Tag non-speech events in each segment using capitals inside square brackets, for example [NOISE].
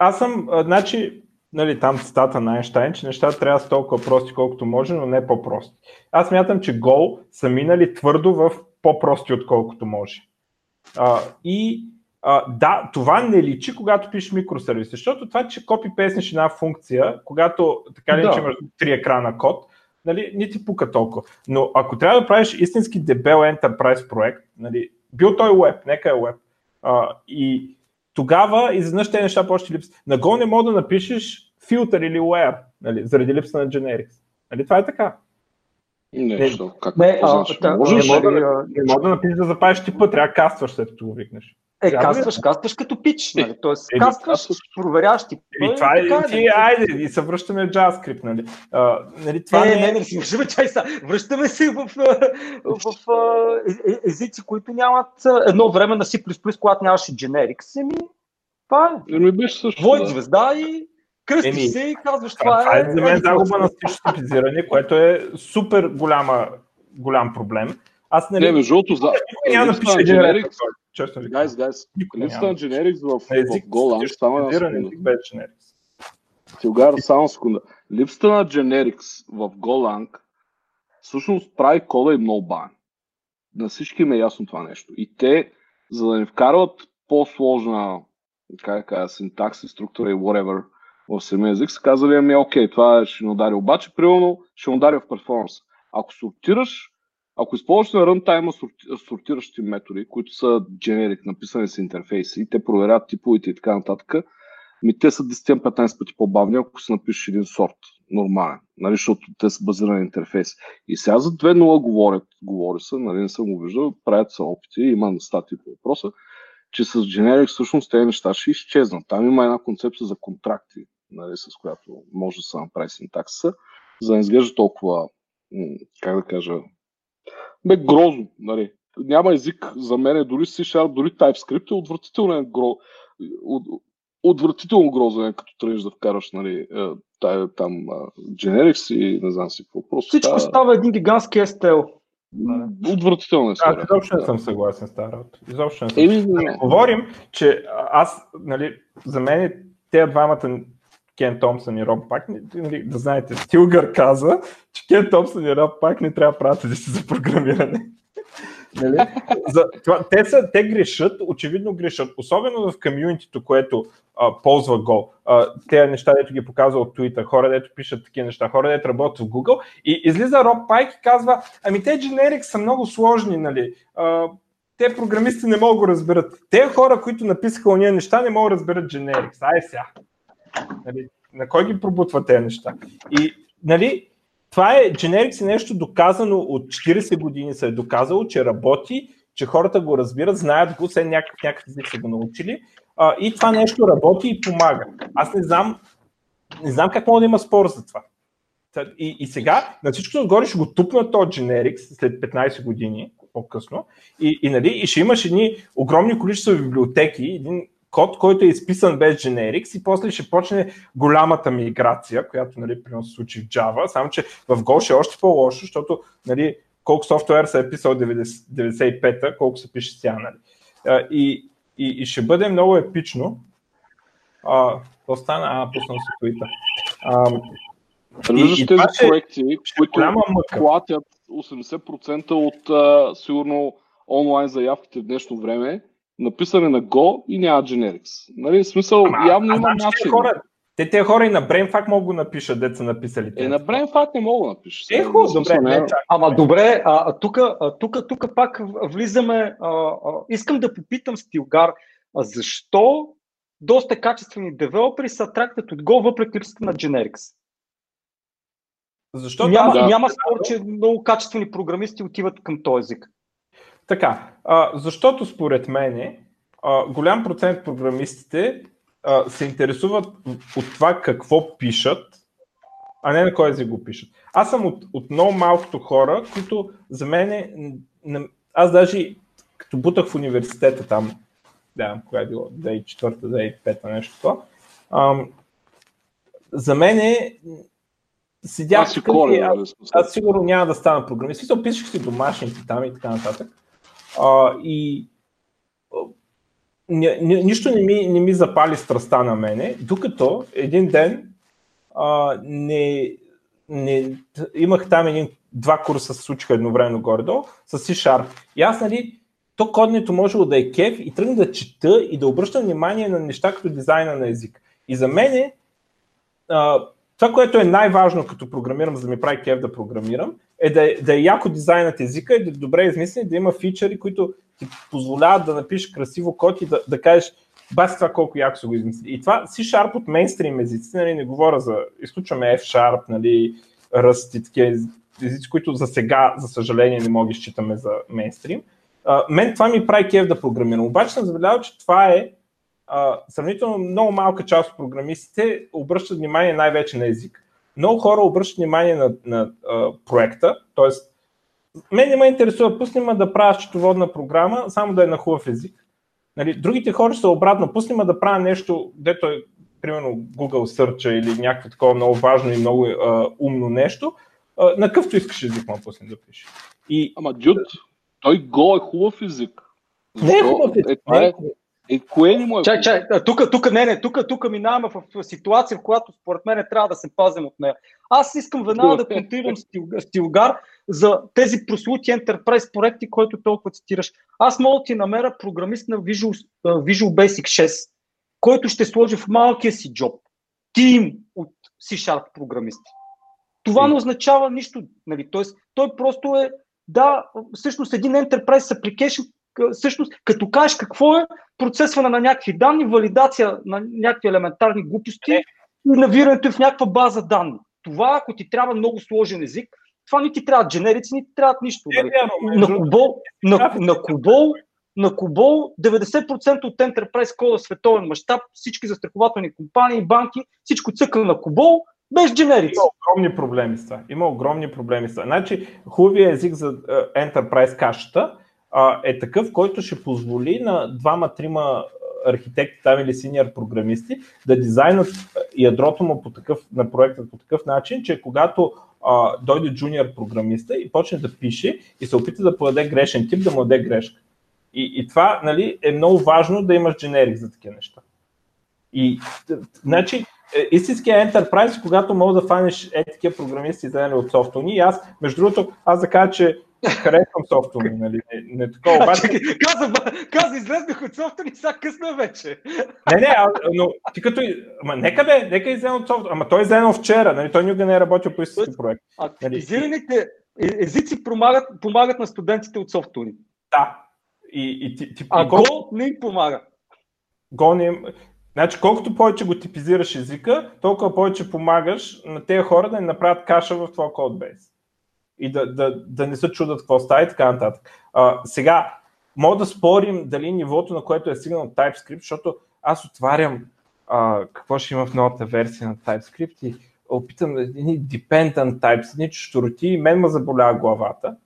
аз съм, а, значи, нали, там цитата на Айнштайн, че нещата трябва са толкова прости, колкото може, но не по-прости. Аз мятам, че гол са минали твърдо в по-прости, отколкото може. А, и а, да, това не личи, когато пишеш микросервис, защото това, че копи песнеш една функция, когато така ли, да. имаш три екрана код, нали, не ти пука толкова. Но ако трябва да правиш истински дебел enterprise проект, нали, бил той web, нека е web, а, и тогава изведнъж тези неща почти липсват. На Go не мога да напишеш филтър или where, нали, заради липса на generics. Нали, това е така. Нещо, как не, а, да, можеш, не, мога, да, не мога да напишеш да запазиш типа, трябва да кастваш след като го викнеш. Е, кастваш, кастваш като пич, нали? Тоест, е, кастваш, проверяваш ти. И това е, така, ти, айде, и се връщаме в JavaScript, нали? А, нали това не, не, не, не, си връщаме, чай са, връщаме се в, в, в, в е, е, езици, които нямат едно време на C++, когато нямаше generics, еми, това е. Еми беше също. Войт звезда и кръстиш Еми, се и казваш това, това е. Това е за мен загуба на стилизиране, което е супер голяма, голям проблем. Аз нали... Не, между другото, за... няма да пише generics. Честно ви Гайс, гайс, липсата на generics в, в Golang, само на секунда. Тилгар, само секунда. Липсата на generics в Golang всъщност прави кода и много бавен. На всички им е ясно това нещо. И те, за да не вкарват по-сложна как кажа, синтакси, структура и whatever в самия език, са казали, ами окей, това ще ни удари. Обаче, примерно, ще ни удари в перформанс. Ако сортираш ако на рънтайма сортиращи методи, които са generic, написани с интерфейси, те проверяват типовете и така нататък, ми те са 10-15 пъти по-бавни, ако си напишеш един сорт, нормален, нали, защото те са базирани интерфейс. И сега за 2.0 говорят, говори се, нали, не съм го виждал, правят се опити, има статии по въпроса, че с generic всъщност тези неща ще изчезнат. Там има една концепция за контракти, нали, с която може да се направи синтакса, за да не изглежда толкова, как да кажа, бе грозно. Нали. Няма език за мен, дори C-Sharp, дори TypeScript е отвратителен гро... от, отвратително грозен, е, като тръгнеш да вкараш нали, е, тая, там generics и не знам си какво. Просто Всичко тая... става един гигантски STL. Отвратително е. Аз изобщо не съм съгласен с тази работа. Изобщо не съм. Еми, не. Говорим, че аз, нали, за мен тези двамата Кен Томсън и Роб Пак, нали, да знаете, Стилгър каза, че Кен Томсън и Роб Пак не трябва езици за програмиране. нали? за, това, те, са, те грешат, очевидно грешат, особено в комьюнитито, което а, ползва Go. А, те неща, дето ги показва от Twitter, хора, дето пишат такива неща, хора, дето работят в Google и излиза Роб Пайк и казва, ами те generics са много сложни, нали? А, те програмисти не могат да го разберат. Те хора, които написаха ония неща, не могат да разберат generics. Ай сега. Нали, на кой ги пробутва тези неща? И, нали, това е, Generics е нещо доказано от 40 години се е доказало, че работи, че хората го разбират, знаят го, все някакъв, някакъв език са го научили а, и това нещо работи и помага. Аз не знам, не знам как мога да има спор за това. И, и сега на всичко отгоре ще го тупна този Generics след 15 години по-късно и, и, нали, и ще имаш едни огромни количества библиотеки, един код, който е изписан без generics и после ще почне голямата миграция, която нали, примерно се случи в Java, само че в Go ще е още по-лошо, защото нали, колко софтуер се е писал 95-та, колко се пише сега. Нали. И, и, и ще бъде много епично. А, то стана, а, пуснал си твита. Виждаш тези проекти, които платят 80% от а, сигурно онлайн заявките в днешно време, написане на Go и няма generics. Нали, в смисъл, Ама, явно има значи начин. Хора, те тези хора и на BrainFuck могат го напишат, деца написали. Е, на BrainFuck не мога да напишеш. Е, хубаво, добре. Не, не, Ама добре, а, тук, тук, тук пак влизаме, а, а, искам да попитам Стилгар, а защо доста качествени девелопери са трактат от Go, въпреки липсата на generics? Защо? Няма, да, няма спор, че много качествени програмисти отиват към този език. Така, а, защото според мен голям процент програмистите а, се интересуват от това какво пишат, а не на кой език го пишат. Аз съм от, от много малкото хора, които за мен, аз даже като бутах в университета там, да, кога е било, 2004 2005 нещо това, за мен е, седях аз, аз, аз сигурно няма да стана програмист. Смисъл, пишех си домашните там и така нататък. А, и ни, ни, нищо не ми, не ми запали страста на мене, докато един ден а, не, не, имах там един, два курса се случиха едновременно горе-долу с C-Sharp. И аз, нали, то коднето можело да е кеф и тръгна да чета и да обръщам внимание на неща като дизайна на език. И за мен това, което е най-важно като програмирам, за да ми прави кеф да програмирам, е да, е да е яко дизайнът езика, и да е добре измислен, да има фичъри, които ти позволяват да напишеш красиво код и да, да кажеш баси това колко яко са го измислили. И това C-Sharp от мейнстрим езиците, нали, не говоря за, изключваме F-Sharp, нали, Rust и такива езици, които за сега, за съжаление, не мога да считаме за мейнстрим. Uh, мен това ми прави кеф да програмирам. Обаче съм забелязал, че това е сравнително много малка част от програмистите обръщат внимание най-вече на език. Много хора обръщат внимание на, на uh, проекта, т.е. мен не ме интересува, пусни ме да правя счетоводна програма, само да е на хубав език. Нали, другите хора са обратно, пусни ме да правя нещо, дето е примерно Google Search или някакво такова много важно и много uh, умно нещо, uh, на къвто искаш език ме пусни да пише. И... Ама Джуд, той го е хубав език. Не е хубав език. Е, е, е, кое ли му е? Чай, чай, тук, тук, не, не, тук, тук минаваме в, ситуация, в която според мен трябва да се пазим от нея. Аз искам веднага да контрирам Стилгар за тези прослути Enterprise проекти, които толкова цитираш. Аз мога да ти намеря програмист на Visual, Visual Basic 6, който ще сложи в малкия си джоб тим от C-Sharp програмисти. Това не означава нищо. Нали? Тоест, той просто е да, всъщност един Enterprise Application, всъщност, като кажеш какво е процесване на някакви данни, валидация на някакви елементарни глупости и навирането в някаква база данни. Това, ако ти трябва много сложен език, това не ти трябва дженерици, не ти трябват нищо. Нали? На Кубол, на, на, Кубол, на Кубол 90% от Enterprise кода световен мащаб, всички застрахователни компании, банки, всичко цъка на Кубол, без дженерици. Има огромни проблеми с това. Има огромни проблеми с това. Значи, хубавия език за uh, Enterprise кашата е такъв, който ще позволи на двама-трима архитекти там или синьор програмисти да дизайнат ядрото му по такъв, на проекта по такъв начин, че когато а, дойде джуниор програмиста и почне да пише и се опита да подаде грешен тип, да му даде грешка. И, и това нали, е много важно да имаш дженерик за такива неща. И, значи, е, истинския enterprise, когато мога да фанеш е програмисти, издадени от софтуни. И аз, между другото, аз да кажа, че харесвам софтуни, нали? Не, не такова, обаче... каза, каза, излезнах от софтуни, сега късно е вече. Не, не, а, но ти като... Ама нека бе, нека излезе от софтуни. Ама той излезе вчера, нали? Той никога не е работил по истински проект. Активизираните нали? езици помагат, помагат на студентите от софтуни. Да. И, и, ти, ти, а и Go не им помага. Go не им... Значи, колкото повече го типизираш езика, толкова повече помагаш на тези хора да не направят каша в твоя кодбейс. И да, да, да не се чудат какво става и така нататък. А, сега, мога да спорим дали нивото, на което е стигнал TypeScript, защото аз отварям а, какво ще има в новата версия на TypeScript и опитам едни dependent types, едни чуждороти и мен ме заболява главата.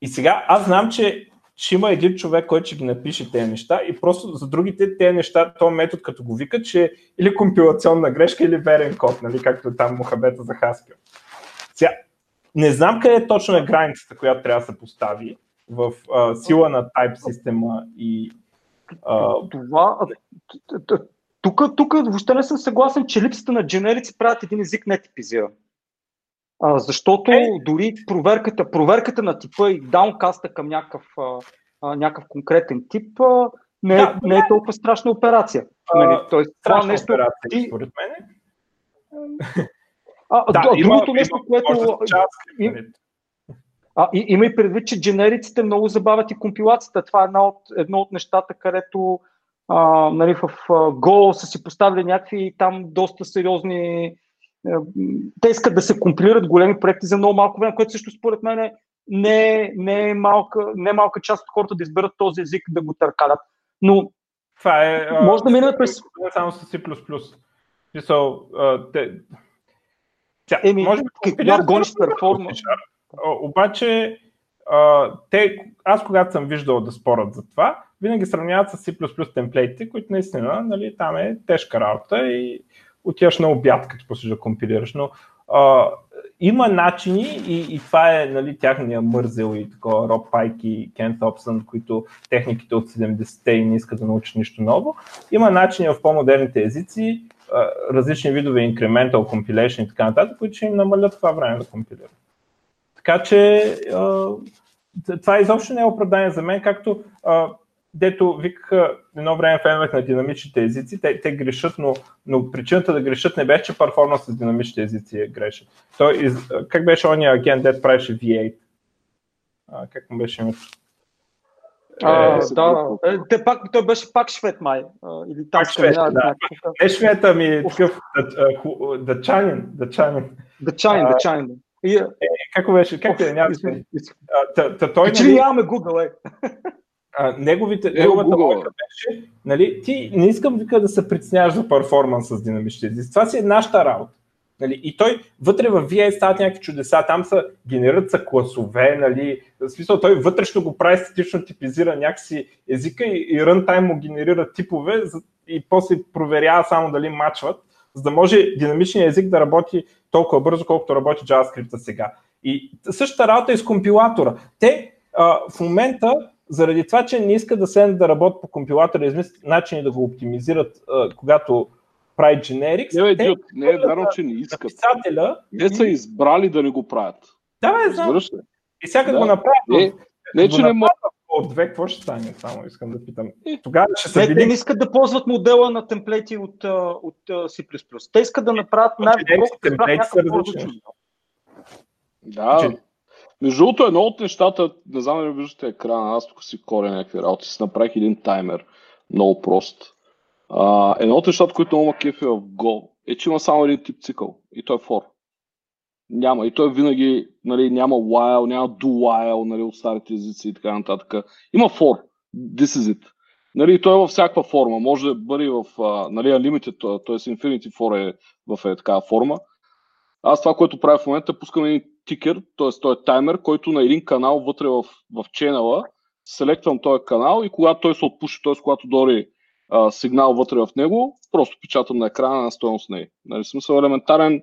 И сега аз знам, че ще има един човек, който ще ги напише тези неща и просто за другите тези неща, този метод като го вика, че е или компилационна грешка, или верен код, нали, както е там Мохабета за Haskell. Сега, не знам къде е точно е границата, която трябва да се постави в а, сила на type система и... А... Това, тук, тук въобще не съм съгласен, че липсата на дженерици правят един език не типизиран. А, защото е. дори проверката, проверката на типа и даункаста към някакъв, а, някакъв конкретен тип а, не, да, не е толкова страшна операция. А, нали, Тоест, това нещо. Операция, ти... според мен. А, да, а, има, другото нещо, има, което. И, нали. а, и, има и предвид, че дженериците много забавят и компилацията. Това е едно от, едно от нещата, където а, нали, в Go са си поставили някакви там доста сериозни е, те искат да се компилират големи проекти за много малко време, което също според мен е, не, не, е малка, не е малка част от хората да изберат този език да го търкалят. Но това е. Може да мине през. Само с C. Мисъл, те... Тя, Еми, може да гониш перформанс. Обаче, а, те, аз когато съм виждал да спорят за това, винаги сравняват с C++ темплейтите, които наистина, нали, там е тежка работа и отиваш на обяд, като после да компилираш. Но а, има начини и, и това е нали, тяхния мързел и такова Роб Пайк и Кен Топсън, които техниките от 70-те и не искат да научат нищо ново. Има начини в по-модерните езици, различни видове incremental compilation и така нататък, които ще им намалят това време да компилират. Така че това изобщо не е оправдание за мен, както дето викаха едно време феновете на динамичните езици, те, те грешат, но, но причината да грешат не беше, че перформанс с динамичните езици е грешен. Той, как беше ония агент, дет правеше V8? А, как му беше името? А, е, да, е, те пак, той беше пак швед май. Или пак швед, да. да. Не швед, ми такъв дъчанин. Дъчанин. Дъчанин, дъчанин. И, е, как беше? Как е? Няма той, Че ли нямаме Google, е? а, неговите, е, неговата логика беше, нали, ти не искам вика да се притесняваш за перформанс с динамични езици. Това си е нашата работа. Нали, и той вътре в VA стават някакви чудеса, там са, генерират са класове, нали, в смисъл той вътрешно го прави статично типизира някакси езика и, и runtime му генерира типове и после проверява само дали мачват, за да може динамичният език да работи толкова бързо, колкото работи JavaScript сега. И същата работа е с компилатора. Те а, в момента заради това, че не искат да седнат да работят по компилатора, измислят начини да го оптимизират, uh, когато прави generics. Не, те, не е вярно, че не искат. Писателя, те са избрали да не го правят. Да, бе, знам. И сега да. го направят. Не, не че не могат. От две, какво ще стане? Само искам да питам. Е. Тогава ще се Те не искат да ползват модела на темплети от, от, C++. Те искат да направят най-добро. Темплети са различни. Да. Между другото, едно от нещата, не знам дали виждате екрана, аз тук си коря някакви работи, си направих един таймер, много прост. Едно от нещата, които много кефи в Go, е, че има само един тип цикъл и той е for. Няма. И той винаги нали, няма while, няма do while нали, от старите езици и така нататък. Има for. This is it. Нали, той е във всякаква форма. Може да бъде в нали, unlimited, т.е. infinity for е в е такава форма. Аз това, което правя в момента, пускам един тикер, т.е. той е таймер, който на един канал вътре в, в ченела, селектвам този канал и когато той се отпуши, т.е. когато дори а, сигнал вътре в него, просто печатам на екрана на стоеност на Нали, смисъл елементарен,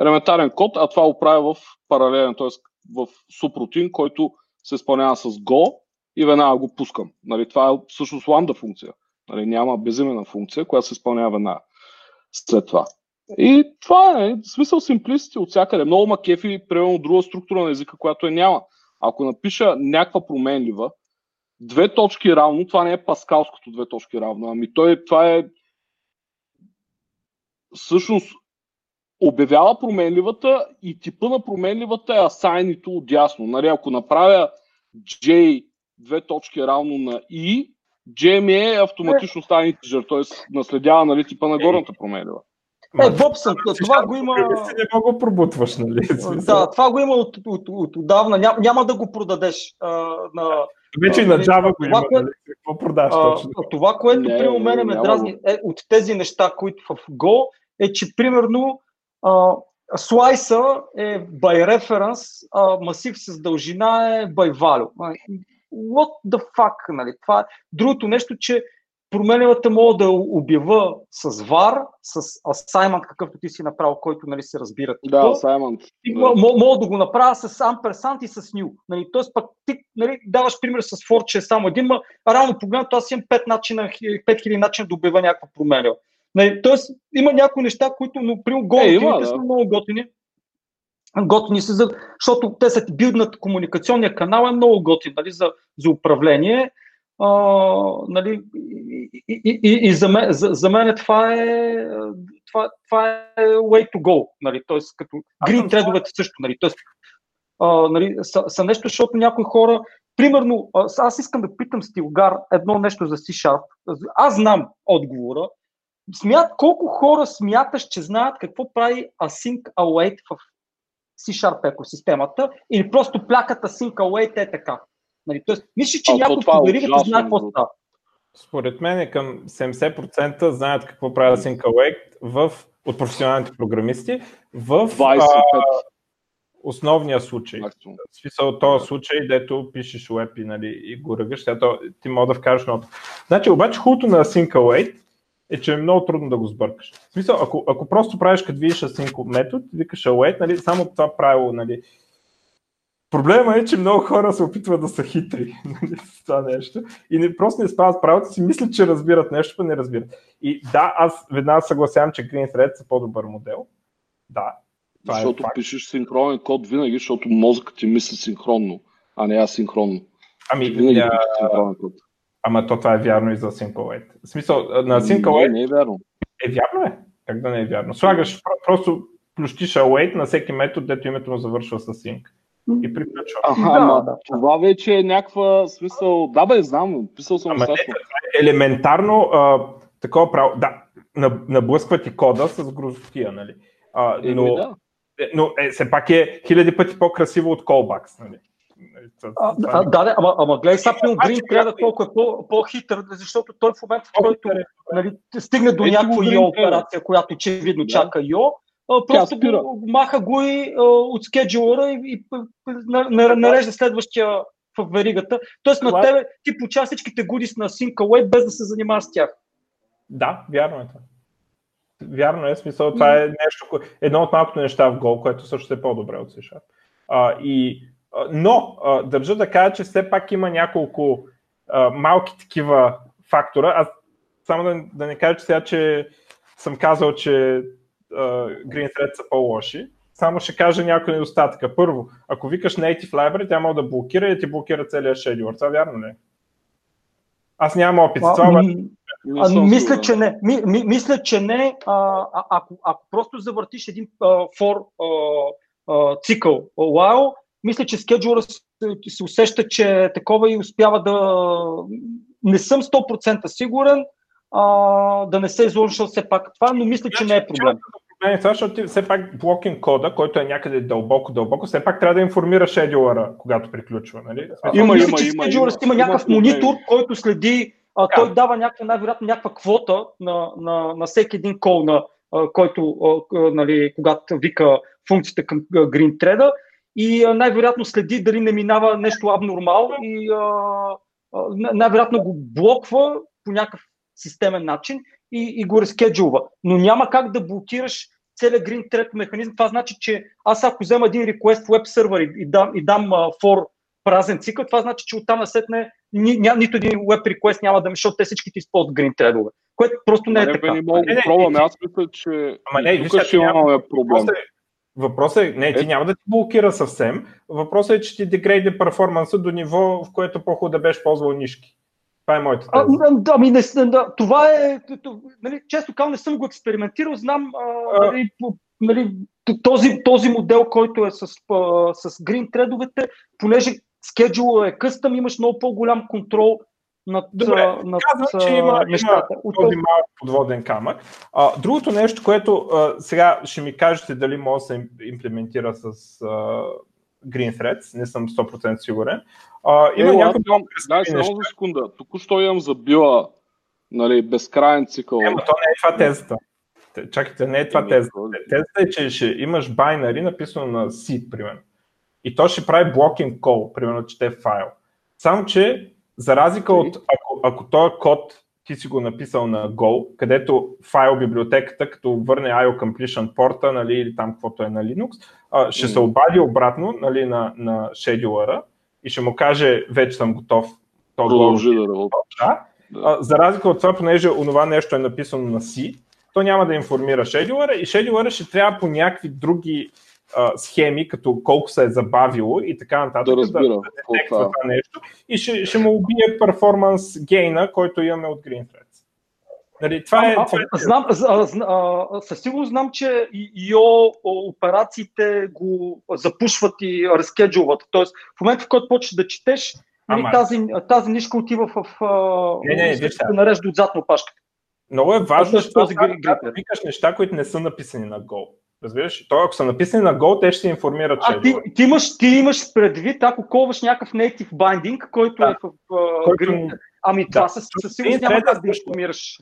елементарен код, а това го правя в паралелен, т.е. в субрутин, който се изпълнява с Go и веднага го пускам. Нали, това е всъщност ламда функция. Нали, няма безименна функция, която се изпълнява веднага след това. И това е смисъл симплисти от всякъде. Много ма кефи, примерно друга структура на езика, която е няма. Ако напиша някаква променлива, две точки равно, това не е паскалското две точки равно, ами той, това е всъщност обявява променливата и типа на променливата е асайнито отясно. Нали, ако направя J две точки равно на I, J ми е автоматично стане integer, т.е. наследява нали, типа на горната променлива. Е, Бобсън, това го има... Не мога пробутваш, нали? Да, това го има от, от, от, от отдавна. Ням, няма да го продадеш а, на... Вече и на нали, Java го има, нали? Какво продаш точно? Това, което при мен ме дразни е, от тези неща, които в Go, е, че примерно а, слайса е by reference, а масив с дължина е by value. What the fuck, нали? Това е другото нещо, че променливата мога да обява с var, с assignment, какъвто ти си направил, който нали, се разбира. Да. И, да. Мога да го направя с ampersand и с new. Нали, Тоест пък ти нали, даваш пример с for, че е само един, ма реално погледнато аз имам 5 начина, 5000 начина да обява някаква променлива. Нали, тоест има някои неща, които но, при го е, да. са много готини. Готини са, за, защото те са билднат комуникационния канал е много готин нали, за, за управление а, нали, и, и, и, и за, мен, за, за мен това е, това, това е way to go. Нали, Тоест, като green тредовете също. Нали, тоест, а, нали, са, са нещо, защото някои хора, примерно, аз искам да питам Стилгар едно нещо за C-Sharp. Аз знам отговора. Смят, колко хора смяташ, че знаят какво прави Async Await в C-Sharp екосистемата или просто пляката Async Await е така? Нали, тоест, мисля, че някой по веригата знае какво става. Според мен е към 70% знаят какво прави Async Await в, от професионалните програмисти в 25. а, основния случай. В смисъл този случай, дето пишеш web и, нали, и го ръгаш, ти мога да вкараш нота. Значи, обаче хубавото на Async Await е, че е много трудно да го сбъркаш. В смисъл, ако, ако просто правиш като видиш async метод, викаш await, нали, само това правило, нали, Проблема е, че много хора се опитват да са хитри с това нещо и не, просто не спазват правото си, мислят, че разбират нещо, но не разбират. И да, аз веднага съгласявам, че Green Thread са по-добър модел. Да. Това е защото е пишеш синхронен код винаги, защото мозъкът ти мисли синхронно, а не асинхронно. Ами, винаги а... синхронен код. Ама то това е вярно и за SingleWait. В смисъл, на SingleWait... Не, не е вярно. Е, вярно е. Как да не е вярно? Слагаш, просто плющиш await на всеки метод, дето името му завършва с sync. И приключва. Ага, да, ама, да. това вече е някаква смисъл. Да, бе, знам, писал съм ама не, елементарно а, такова право. Да, наблъсква ти кода с грозотия, нали? А, но, да. Е, но е, все пак е хиляди пъти по-красиво от callbacks, нали? А, а, да, да, ама, ама гледай сега, Пил Грин трябва да е толкова по, по-хитър, защото той в момента, в който нали, стигне до някаква йо операция, която очевидно чака йо, просто го, маха го и от скеджулъра и, и нарежда следващия в веригата. Тоест на тебе ти получаваш всичките гудис на Sync без да се занимаваш с тях. Да, вярно е това. Вярно е, смисъл, това е нещо, едно от малкото неща в Go, което също е по-добре от C. А, и, но а, държа да кажа, че все пак има няколко а, малки такива фактора. Аз само да, да не кажа че сега, че съм казал, че Green Thread са по-лоши. Само ще кажа някои недостатъка. Първо, ако викаш Native Library, тя може да блокира и ти блокира целият шедюлър. Това вярно ли? Аз нямам опит с това. Ми, а, мисля, че не. Ми, ми, мисля, че не. А, а, ако, ако просто завъртиш един а, for а, а, цикъл while, мисля, че скеджура се, се усеща, че е такова и успява да... Не съм 100% сигурен, а, да не се изложил все пак това, но мисля, че не е проблем. Не, това, защото ти все пак блокинг кода, който е някъде дълбоко, дълбоко, все пак трябва да информира шедюлъра, когато приключва. Нали? Има, мисля, има, че има, има, има някакъв има, монитор, който следи, а, той да. дава някаква, най-вероятно някаква квота на, на, на всеки един кол, на, а, който, а, нали, когато вика функцията към Green Thread и а, най-вероятно следи дали не минава нещо абнормално и а, а, най-вероятно го блоква по някакъв системен начин и, и го разкеджулва. Но няма как да блокираш целият Green Thread механизъм. Това значи, че аз ако взема един request в веб сервер и, и дам, и дам uh, for празен цикъл, това значи, че оттам насетне ни, ня, нито един веб request няма да ми, защото те всички ти използват Green Thread, което просто не е така. Не, мога да пробваме, аз мисля, че Ама не, тук ще имаме проблем. Въпросът е, не, ти е... няма да ти блокира съвсем. Въпросът е, че ти дегрейде перформанса до ниво, в което по-хубаво да беше ползвал нишки. Това е моята теза. А, ами, не, да, това е, нали, често казвам, не съм го експериментирал, знам а, нали, нали, този, този модел, който е с, а, с green тредовете, понеже скеджула е къстъм, имаш много по-голям контрол над, Добре, над казвам, че има, нещата. има този малък подводен камък. А, другото нещо, което а, сега ще ми кажете дали може да се имплементира с а, Green Threads, не съм 100% сигурен. А, има е, някои много Да, само за секунда. Току-що имам забила нали, безкрайен цикъл. Ема, то не е това тезата. Чакайте, не е това тезата. Тезата е, че ще имаш байнари, написано на C, примерно. И то ще прави blocking call, примерно, че те файл. Само, че за разлика от ако, ако този код ти си го написал на Go, където файл библиотеката, като върне IO completion порта, нали, или там каквото е на Linux, ще се обади обратно нали, на, на шедюлъра и ще му каже, вече съм готов. То Продължи да работи. Да. Да. За разлика от това, понеже онова нещо е написано на C, то няма да информира шедюлъра и шедюлъра ще трябва по някакви други а, схеми, като колко се е забавило и така нататък, да, разбира, да, да това нещо и ще, ще му убие перформанс гейна, който имаме от GreenThread. Нали, това е, това е... Знам, а, а, със сигурност знам, че ИО операциите го запушват и разкеджуват. Тоест, в момента, в който почнеш да четеш, нали, тази, тази нишка отива в, не, не, не, нарежда отзад на опашката. Много е важно, че този да, да викаш неща, които не са написани на Go. Разбираш? То, ако са написани на Go, те ще се информират, че. А, ти, ти, имаш, ти имаш предвид, ако колваш някакъв native binding, който да. е в uh, който... Green... Ами да. това със, със сигурност няма как да информираш.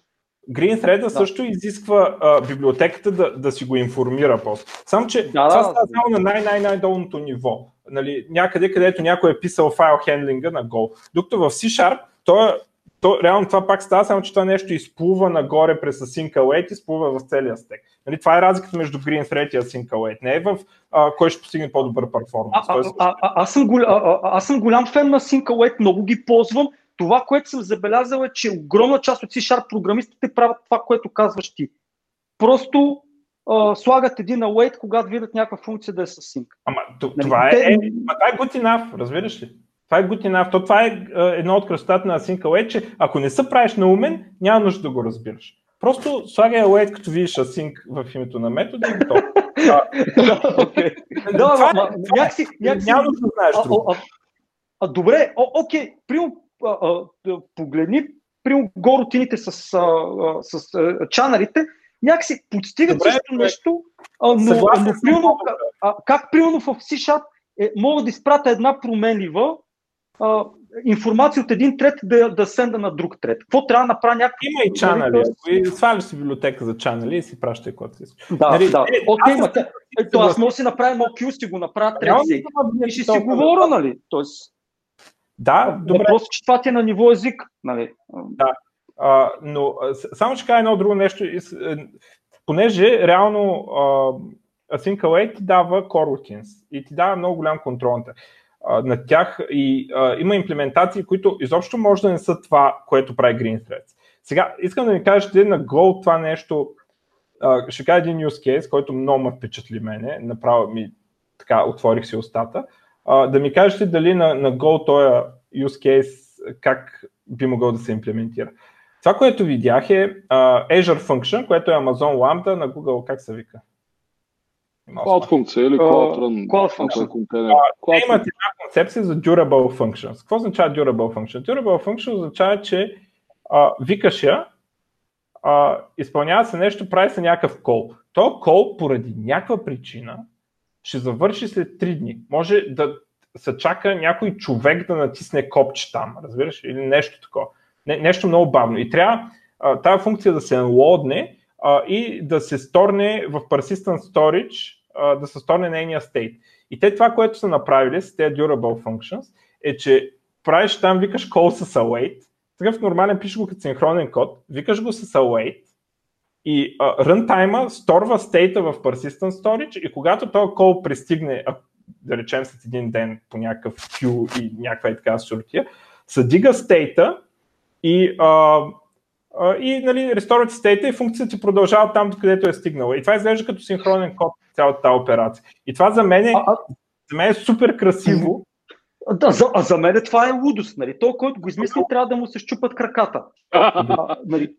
Green Thread да. също изисква а, библиотеката да, да си го информира просто. Само, че да, това да, става да. само на най-най-най-долното ниво. Нали, някъде, където някой е писал файл хендлинга на Go. Докато в C-Sharp, то то, реално това пак става, само че това нещо изплува нагоре през Async и изплува в целия стек. Нали, това е разликата между Green Thread и Async Await. Не е в а, кой ще постигне по-добър перформанс. А, а, а, а, аз, съм голям, а, аз съм голям фен на Async Await, много ги ползвам. Това, което съм забелязал е, че огромна част от C-Sharp програмистите правят това, което казваш ти. Просто а, слагат един await, когато видят някаква функция да е с sync. Ама нали, това, е, е, това е good enough, разбираш ли? Това е good. То, това е едно от красотата на Async Await, че ако не се правиш на умен, няма нужда да го разбираш. Просто слагай await, като видиш async в името на метода и готово. [LAUGHS] Да, някакси... Няма нужда да знаеш а, добре, окей, прямо погледни, прямо горутините с, с, с чанарите, някакси подстигат също нещо, а, но, но примерно, а, как примерно в C-Sharp е, мога да изпратя една променлива а, информация от един трет да, да сенда на друг трет. Какво трябва да направя някакво? Има и чанали. И сваляш си библиотека за чанали и си пращай каквото си Да, нали, да. Е, Окей, аз, ма, ето, аз мога да си направя малки си го направя трет си. И ще си говоря, нали? Тоест, да, добре. просто, че това ти е на ниво език. Нали? Да, а, но само ще кажа едно друго нещо. Е, понеже реално Async Await ти дава coroutines и ти дава много голям контрол на тях и uh, има имплементации, които изобщо може да не са това, което прави Green Threads. Сега, искам да ми кажете на Go това нещо, uh, ще кажа един use case, който много ме впечатли мене, направо ми така отворих си устата, uh, да ми кажете дали на, на Go този use case как би могъл да се имплементира. Това, което видях е uh, Azure Function, което е Amazon Lambda на Google, как се вика? Cloud функция или Cloud Run? Cloud Function. Uh, имат една концепция за Durable Functions. Какво означава Durable Function? Durable Function означава, че uh, викаш я, uh, изпълнява се нещо, прави се някакъв кол. То кол поради някаква причина ще завърши след 3 дни. Може да се чака някой човек да натисне копче там, разбираш, или нещо такова не, нещо много бавно. И трябва а, тази функция да се лодне а, и да се сторне в persistent storage, а, да се сторне нейния state. И те това, което са направили с тези durable functions, е, че правиш там, викаш call с await, такъв нормален пишеш го като синхронен код, викаш го с await и uh, runtime сторва стейта в persistent storage и когато този call пристигне, да речем след един ден по някакъв queue и някаква и така сортия, съдига стейта и, а, а, и нали, restore state и функцията ти продължава там, където е стигнала. И това изглежда като синхронен код цялата тази операция. И това за мен е, за мен е супер красиво. Да, за, а за мен това е лудост. Нали? Той, който го измисли, трябва да му се щупат краката. [LAUGHS] а, нали?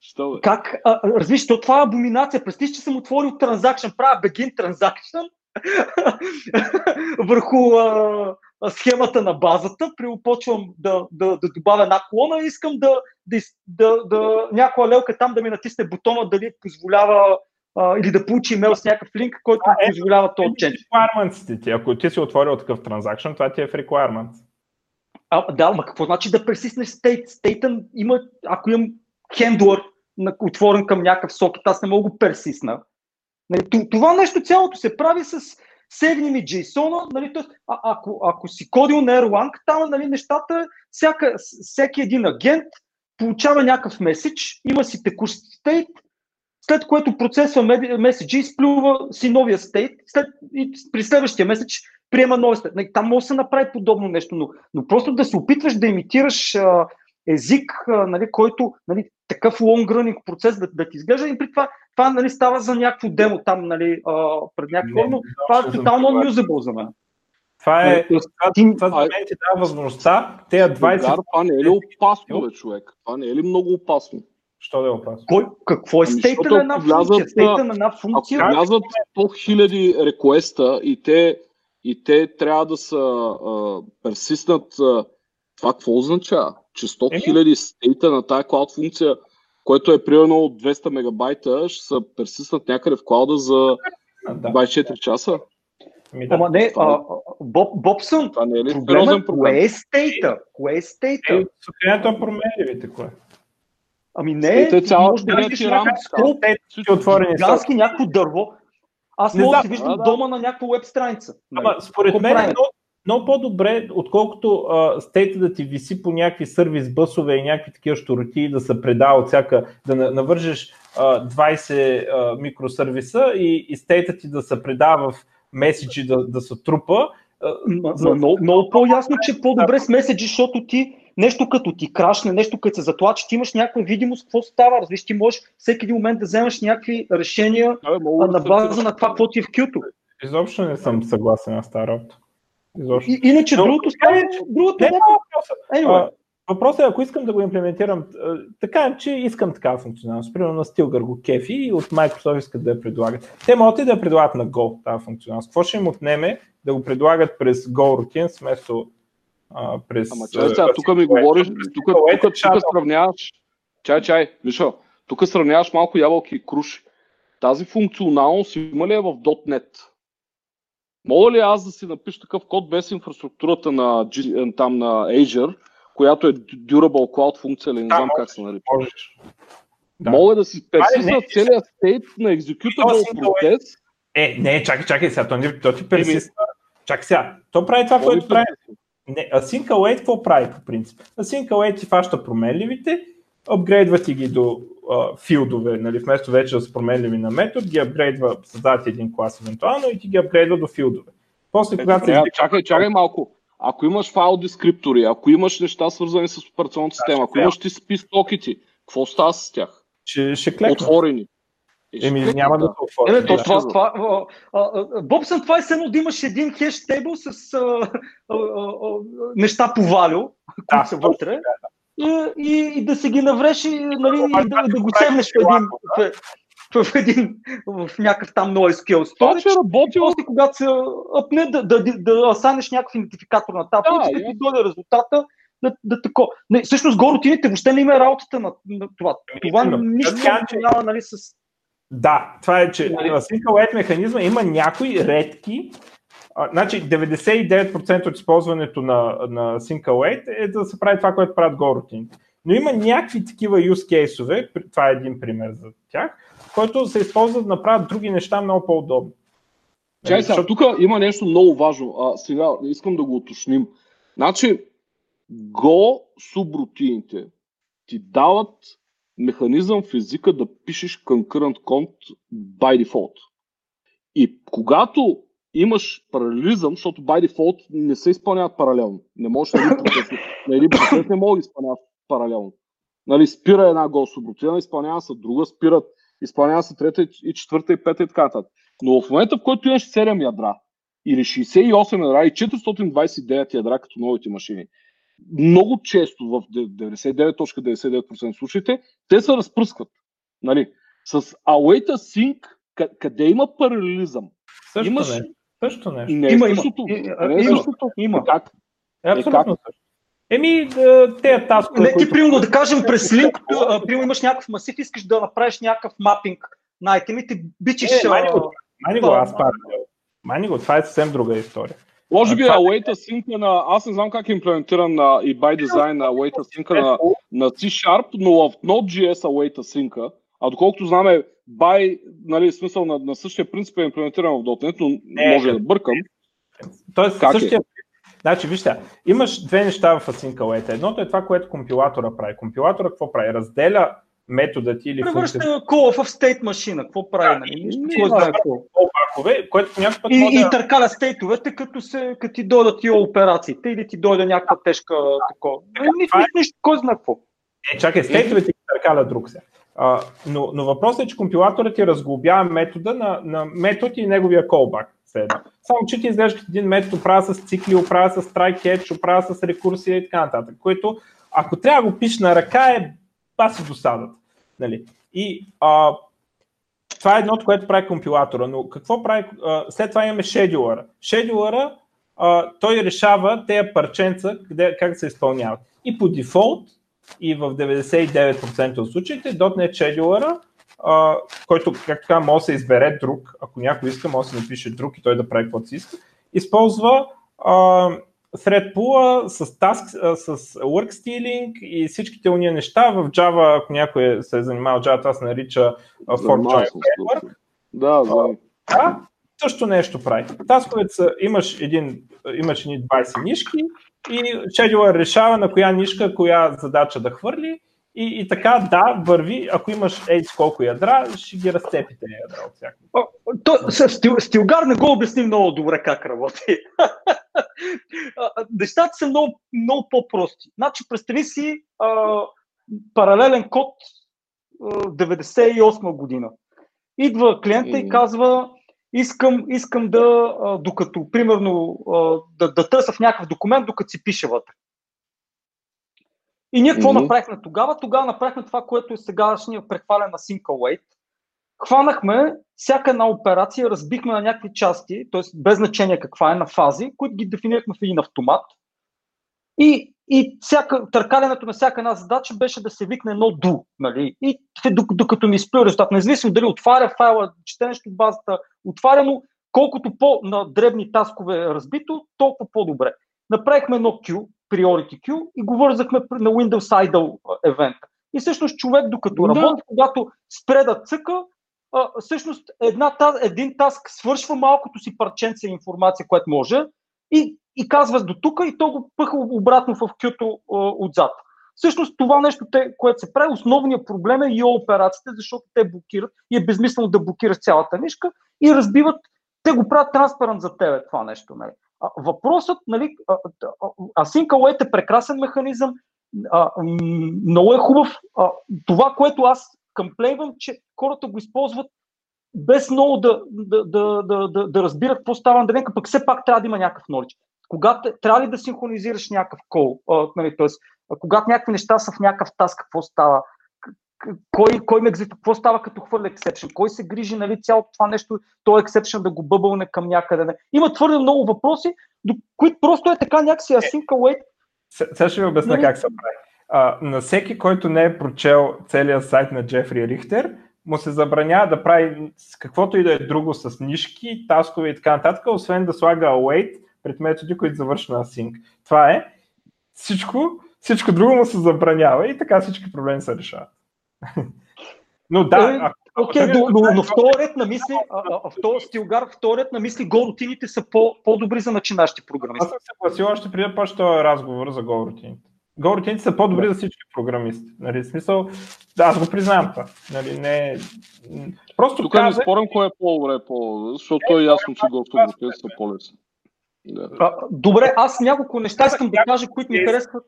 Що, как? А, разбираш, то това е абоминация. Представи, че съм отворил транзакшн, правя begin [LAUGHS] transaction върху а, схемата на базата, приопочвам да, да, да добавя една колона и искам да, да, да, да някоя лелка там да ми натисне бутона дали позволява а, или да получи имейл с някакъв линк, който а, е, позволява този чен. Requirements ти. Ако ти си отворил такъв транзакшн, това ти е в requirements. А, да, ма какво значи да пресиснеш стейт? Стейтън има, ако имам хендлър отворен към някакъв сокет, аз не мога го персисна. Нали, това нещо цялото се прави с сегни ми JSON, нали, т.е. А, ако, ако си кодил на Erlang, там нали, нещата, всяка, всеки един агент получава някакъв меседж, има си текущ стейт, след което процесва меседжи, изплюва си новия стейт, след, и при следващия меседж приема новия стейт. Нали, там може да се направи подобно нещо, но, но просто да се опитваш да имитираш а, език, а, нали, който нали, такъв long running процес да, да ти изглежда и при това това нали, става за някакво демо там, нали, а, пред някакви хора, но това е тотално unusable за мен. Това е, това, това за мен ти дава възможността, те 20... Това не е ли опасно, бе, човек? Това не е ли много опасно? Що да е опасно? Кой, какво е ами, стейта на една функция? Стейта на една функция? Ако влязат 100 000 реквеста и те, и те трябва да са персистнат, това какво означава? Че 100 000 стейта на тази клауд функция което е примерно от 200 мегабайта, ще се персиснат някъде в клауда за 24 часа. Ами Ама не, а, Боб, Бобсън, това не е ли проблема, кое е стейта? Кое е стейта? Е, състоянието на променливите, кое? Ами не, е цяло, може да видиш някакво някакво дърво. Аз мога да си виждам дома на някаква веб страница. Ама според мен, много по-добре, отколкото стейта да ти виси по някакви сервис бъсове и някакви такива штороти да се предава от всяка, да навържеш 20 микросервиса и, и стейта ти да се предава в меседжи да, да се трупа. За... Много, много по-ясно, че по-добре с меседжи, защото ти нещо като ти крашне, нещо като се затлачи, ти имаш някаква видимост, какво става. Разбираш, ти можеш всеки един момент да вземеш някакви решения а, на база на това, какво ти е в кюто. Изобщо не съм съгласен с тази работа. Изобщо. И, иначе Но, другото става, другото не, е anyway. Въпросът е, ако искам да го имплементирам, така че искам такава функционалност. Примерно на Stilgar го кефи и от Microsoft искат да я предлагат. Те могат и да я предлагат на Go тази функционалност. Какво ще им отнеме да го предлагат през Go Routines вместо а, през... Ама чай, сега, тук ми говориш, тук, тук, тук, тук сравняваш, чай, чай, Мишо, тук сравняваш малко ябълки и круши. Тази функционалност има ли е в .NET? Мога ли аз да си напиша такъв код без инфраструктурата на, там на Azure, която е Durable Cloud функция или не знам как се нарича? Можеш. Да. Мога да си персисна целият стейт на executable процес. Е, не, чакай, чакай сега, то, то ти персисна. Чакай сега, то прави това, което прави. Не, Async Await какво прави по принцип? Async Await ти фаща променливите, апгрейдва ти ги до uh, филдове, нали, вместо вече да са променливи на метод, ги апгрейдва, създава ти един клас евентуално и ти ги апгрейдва до филдове. После, когато е, се... Чакай, чакай малко. Ако имаш файл дескриптори, ако имаш неща свързани с операционната система, ако имаш ти спи стоките, какво става с тях? Ще, ще клекна. Отворени. Еми, няма да се отвори. Е, то, това, това, Бобсън, това е само да имаш един хеш тейбъл с а, а, а, неща по валю, които са вътре. И, и, и, да си ги навреши, нали, и да, да го севнеш в един, в, в, един, в някакъв там NoSQL storage. Това работи. И после, когато се апне, да, да, да, да асанеш някакъв идентификатор на тази да, да ти дойде резултата, да, да тако. Не, всъщност горотините въобще не има работата на, на това. Това нищо няма нали, с да, това е, че нали? в SQLite механизма има някои редки, а, значи 99% от използването на, на SQLite е да се прави това, което правят Go Но има някакви такива use case това е един пример за тях, който се използват да направят други неща много по-удобни. Чай сега, тук има нещо много важно. А, сега искам да го уточним. Значи, Go субрутините ти дават механизъм в езика да пишеш concurrent конт by default. И когато имаш паралелизъм, защото by default не се изпълняват паралелно. Не можеш на един процес, на един процес не може да изпълняват паралелно. Нали, спира една гол изпълнява се друга, спират, изпълнява се трета и четвърта и пета и така нататък. Но в момента, в който имаш 7 ядра, или 68 ядра и 429 ядра като новите машини, много често в 99.99% случаите те се разпръскват. Нали? С Await Sync, къде има паралелизъм? Също Имаш... не. Също нещо. Не, има, същото. Има. Не, има. Същото. има. Как? Е, абсолютно е, също. Еми, те таскове. Не, ти, примерно, да кажем, през линк, примерно имаш някакъв масив, искаш да направиш някакъв мапинг на айтемите, бичиш... Е, мани го, мани го, аз паря. Мани го, това е съвсем друга история. Може би е Await Async на... Аз не знам как е имплементиран на, и by design на Await Async на, на C-Sharp, но в Node.js Await Async, а доколкото знаме, by, нали, смисъл на, на същия принцип е имплементиран в .NET, но не, може да бъркам. Тоест, как същия, е? Значи, вижте, имаш две неща в Async Await. Едното е това, което компилатора прави. Компилатора какво прави? Разделя метода ти или Превръща функцията. кола в стейт машина. Какво прави? Да, нали? Знае какво? Което път и, и търкаля стейтовете, като, се, като ти дойдат тия операциите или ти дойде някаква тежка такова. Нали, нищо, нищо, кой знае какво. Е, чакай, стейтовете ти търкаля друг се. Но, но въпросът е, че компилаторът ти разглобява метода на, на метод и неговия callback. Само, че ти изглежда един метод, оправя с цикли, оправя с try catch, оправя с рекурсия и така нататък, което ако трябва да го пиш на ръка е баси досадата. Нали? И а, това е едното, което прави компилатора, но какво прави? А, след това имаме шедюлъра. Шедюлъра, той решава тези парченца къде, как се изпълняват. И по дефолт, и в 99% от случаите, .NET Scheduler, а, който, както така, може да се избере друг, ако някой иска, може да се напише друг и той да прави каквото си иска, използва а, thread pool с, task, с work stealing и всичките уния неща в Java, ако някой се е занимавал Java, това се нарича for Java Framework. Да, да. да. също нещо прави. Тасковете са, имаш, един, имаш едни 20 нишки и Scheduler решава на коя нишка, коя задача да хвърли и, и така, да, върви, ако имаш ейдж колко ядра, ще ги разцепите ядра от всяка. стил, Стилгар не го обясни много добре как работи. [LAUGHS] Нещата са много, много по-прости. Значи, представи си а, паралелен код а, 98 година. Идва клиента и казва, искам, искам да, а, докато, примерно, а, да, да търся в някакъв документ, докато си пише вътре. И ние какво mm-hmm. направихме тогава? Тогава направихме това, което е сегашния прехвален на Weight. Хванахме всяка една операция, разбихме на някакви части, т.е. без значение каква е на фази, които ги дефинирахме в един автомат. И, и всяка, търкалянето на всяка една задача беше да се викне едно ду. Нали? И докато ми изплюе резултат, независимо дали отваря файла, чете нещо в базата, отваряно, колкото по-на дребни таскове е разбито, толкова по-добре. Направихме едно Q, Priority Queue и го вързахме на Windows Idle евент. И всъщност човек, докато да. работи, когато спре да цъка, а, всъщност една, един таск свършва малкото си парченце информация, което може и, и казва до тук и то го пъха обратно в кюто отзад. Всъщност това нещо, те, което се прави, основният проблем е и операциите, защото те блокират и е безмислено да блокираш цялата нишка и разбиват, те го правят транспарант за тебе това нещо. Нали. А, въпросът, нали, Await е прекрасен механизъм, а, много е хубав. А, това, което аз къмплейвам, че хората го използват без много да, да, да, да, да, да разбират какво става на пък все пак трябва да има някакъв knowledge. Когато трябва ли да синхронизираш някакъв кол, нали, т.е. когато някакви неща са в някакъв таск, какво става, кой, кой ме екзит, какво става като хвърля ексепшн, кой се грижи нали, цялото това нещо, то ексепшн да го бъбълне към някъде. Не. Има твърде много въпроси, до които просто е така някакси async await. Сега ще ви обясня нали? как се прави. А, на всеки, който не е прочел целият сайт на Джефри Рихтер, му се забранява да прави каквото и да е друго с нишки, таскове и така нататък, освен да слага await пред методи, които завършва на async. Това е. Всичко, всичко друго му се забранява и така всички проблеми се решават. [LAUGHS] Но да, е, Окей, okay, но, но, но вторият на мисли, а, Стилгар, вторият на мисли, горутините са по, по-добри за начинащи програмисти. Аз съм се гласил още преди да този разговор за горутините. Горутините са по-добри да. за всички програмисти. Нали, смисъл, да, аз го признавам това. Нали, не... Просто Тук казах... не спорим кое е по-добре, по защото е, е ясно, че горутините са по-лесни. Да. добре, аз няколко неща искам да кажа, които ми харесват.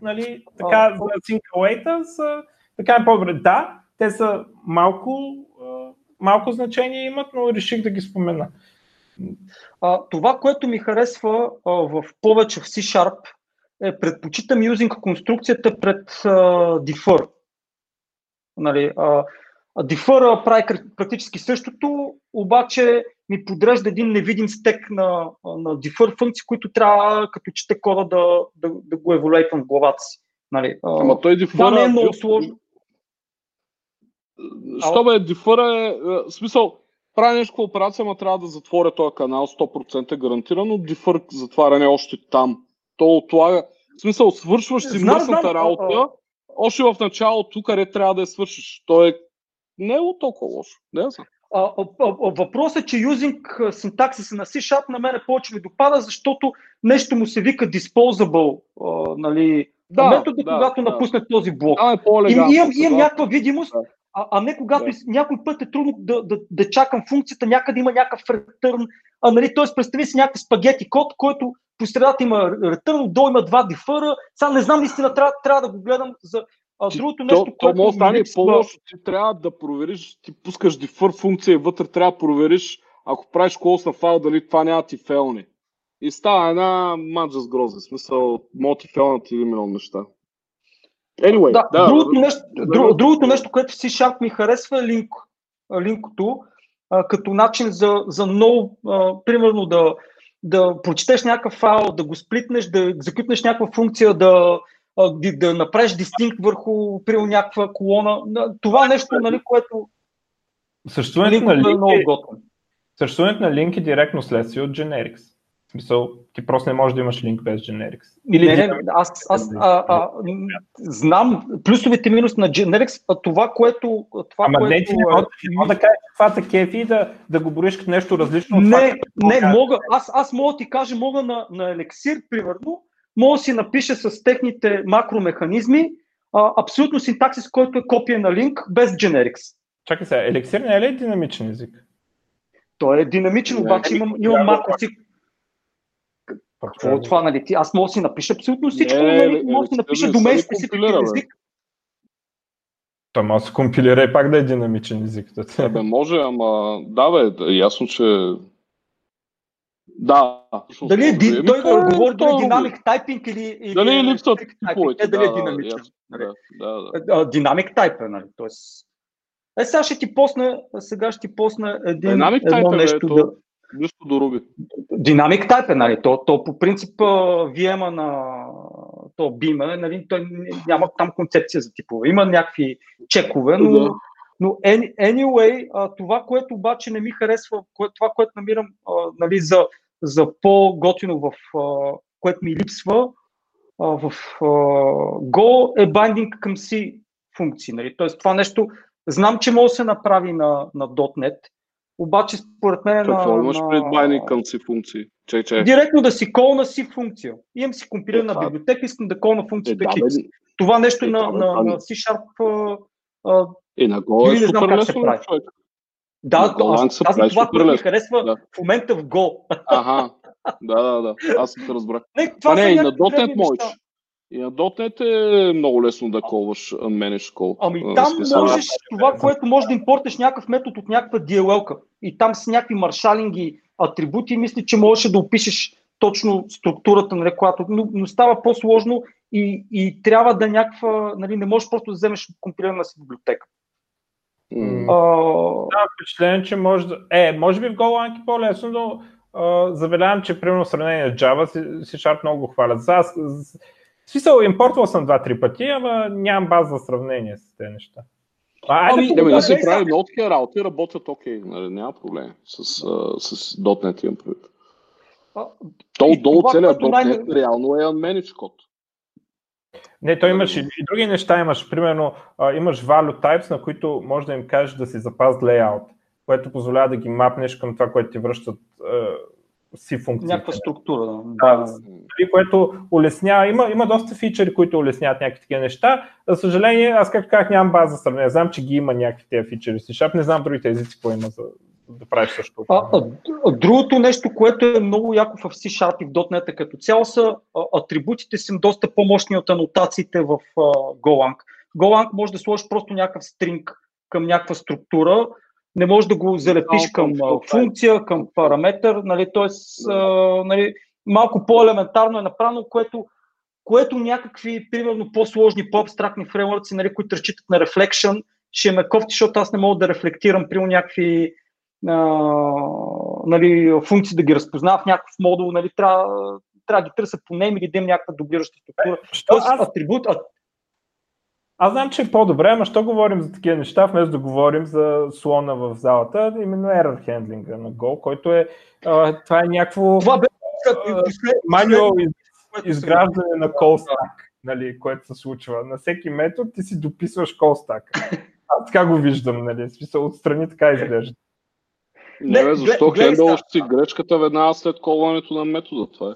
Нали, така, за Sync са така е по-добре. Да, те са малко, малко значение имат, но реших да ги спомена. А, това, което ми харесва а, в повече в C-Sharp е предпочитам using конструкцията пред а, defer. Нали, а, Defer прави практически същото, обаче ми подрежда един невидим стек на, на defer функции, които трябва, като чете кода, да, да, да го еволюейтвам в главата си. Нали, Ама той defer... Това не е много сложно. Що бе, дифъра е, е, смисъл, прави нещо в операция, ама трябва да затворя този канал 100% гарантирано, дифър затваряне още там. То отлага, в смисъл, свършваш си мръсната работа, още в началото, къде трябва да я свършиш. То е не е толкова лошо. Не знам. Въпросът е, че юзинг синтаксиса на C-Sharp на мен повече ми допада, защото нещо му се вика disposable, нали, да, метода, да, когато да. напусне този блок. Да, е имам, имам, имам някаква видимост, да а, а не когато да. някой път е трудно да, да, да чакам функцията, някъде има някакъв ретърн. А, нали, т.е. представи си някакъв спагети код, който по средата има ретърн, отдолу има два дифъра. Сега не знам, наистина трябва, трябва да го гледам за а, другото нещо, то, което... То може да стане по-лошо. Ти трябва да провериш, ти пускаш дифър функция и вътре трябва да провериш, ако правиш клоус на файл, дали това няма ти фелни. И става една маджа с гроза. В смисъл, мога ти фелнат или милион неща. Anyway, да, да, другото, нещо, друг, другото нещо, което в C-Sharp ми харесва е линк, линкото, а, като начин за, за много, а, примерно да, да прочетеш някакъв файл, да го сплитнеш, да закипнеш някаква функция, да, да, направиш дистинкт върху при някаква колона. Това нещо, нали, което Съществуването на, линк е, съществуването на линк е директно следствие от Generics. смисъл, ти просто не можеш да имаш линк без generics. Или не, не, аз, аз а, а, знам плюсовете минус на generics, а това, което... Това, Ама което, не, ти не не мога да кажеш каква са кефи и да, да го бориш като нещо различно от не, това. Не, не, мога, аз, аз мога да ти кажа, мога на, на елексир, примерно, мога да си напиша с техните макромеханизми а, абсолютно синтаксис, който е копия на линк без generics. Чакай сега, елексир не е ли динамичен език? Той е динамичен, обаче имам, имам макроси. Какво е това, нали? Ти, аз мога да си напиша абсолютно всичко, не, нали? мога да си напиша домен специфичен език. Той може да се компилира и пак да е динамичен език. Абе, може, ама да, бе, ясно, че да. Дали е, ди, той да говори дали динамик тайпинг или, или дали е липсват типовете. Е, дали е динамичен. Нали? Да, да, да. Динамик тайп е, нали? Тоест, е, сега ще ти посна, сега ще ти посна един, Dynamic едно е, нещо да... Нищо до Руби. Динамик тайп е, нали? То, то по принцип VM на то бима, нали? Той няма там концепция за типове. Има някакви чекове, но, да. но anyway, това, което обаче не ми харесва, това, което намирам нали, за, за по-готино в което ми липсва в Go е binding към C функции. Нали? Тоест това нещо Знам, че може да се направи на, на .NET, обаче според мен Какво на... имаш на... пред байни към си функции? Чай, чай. Директно да си колна си функция. Имам си компилирана е, библиотека, искам да колна функция е, да, Това нещо е, на, да, на, на C-Sharp а, и на Go е супер лесно, човек. Да, аз, аз, това, което ми харесва да. в момента в Go. [LAUGHS] Ага, да, да, да, аз се разбрах. Не, това а, не, и на .NET можеш. И на .NET е много лесно да колваш Manage Code. Ами там можеш това, което може да импортиш някакъв метод от някаква DLL-ка и там с някакви маршалинги, атрибути, мисля, че можеш да опишеш точно структурата, нали, която, но, но става по-сложно и, и трябва да някаква, нали, не можеш просто да вземеш компилирана си библиотека. Mm. Uh... Да, впечатление, че може да... Е, може би в Golang е по-лесно, но uh, завелявам, че примерно в сравнение с Java си, си Sharp много го хвалят. За, смисъл, импортвал съм два-три пъти, ама нямам база за сравнение с тези неща. А, ами, да, да се прави много такива работи, работят окей, okay, нали, няма проблем с, с, с .NET имам предвид. То отдолу целият .NET най- реално е unmanaged код. Не, той имаш и, други неща имаш. Примерно имаш value types, на които може да им кажеш да си запаз layout, което позволява да ги мапнеш към това, което ти връщат си функции. Някаква структура. Да. да. Което улеснява. Има, има доста фичери, които улесняват някакви такива неща. За съжаление, аз както казах, нямам база за сравнение. Знам, че ги има някакви тези фичери в C Не знам другите езици, какво има за да правиш също. А, а, другото нещо, което е много яко в C-Sharp и в .NET е като цяло са а, атрибутите са доста по-мощни от анотациите в а, Golang. Golang може да сложиш просто някакъв стринг към някаква структура не можеш да го залепиш към функция, към параметър, нали, т.е. Нали, малко по-елементарно е направено, което, което някакви, примерно, по-сложни, по-абстрактни фреймворци, нали, които разчитат на reflection, ще ме кофти, защото аз не мога да рефлектирам, при някакви нали, функции да ги разпознавам в някакъв модул, нали, трябва, трябва да ги търся по нейм или да имам някаква дублираща структура. Тоест, аз... атрибут, аз знам, че е по-добре, ама що говорим за такива неща, вместо да говорим за слона в залата, именно error handling на Go, който е, а, това е някакво това бе, мануал из, изграждане на call stack, нали, което се случва. На всеки метод ти си дописваш call stack. [LAUGHS] Аз така го виждам, нали, смисъл отстрани така изглежда. Не, бе, защо хендълш си грешката веднага след колването на метода? Това е.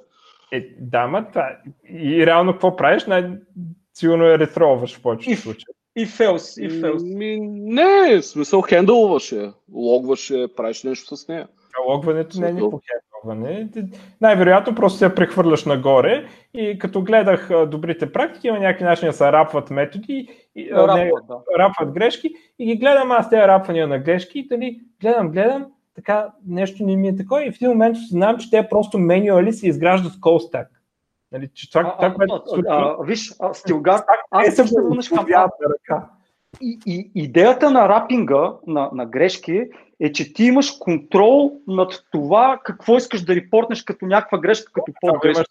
Е, да, ма, това. И реално какво правиш? Най- сигурно я ретроваш в повечето случаи. И фелс, и фелс. Ми, не, в смисъл хендълваше, логваше, правиш нещо с нея. А логването не е никакво хендълване. Най-вероятно просто се прехвърляш нагоре и като гледах добрите практики, има някакви начини да се рапват методи, и, рапват, не, да. рапват грешки и ги гледам аз тези рапвания на грешки и дали гледам, гледам, така нещо не ми е такова и в един момент знам, че те просто менюали се изграждат с колстак. Нали, че това, това, което случва... Виж, Стилгар, аз се върнеш към ръка. И, и, идеята на рапинга, на, на грешки, е, че ти имаш контрол над това какво искаш да репортнеш като някаква грешка, като по-грешка.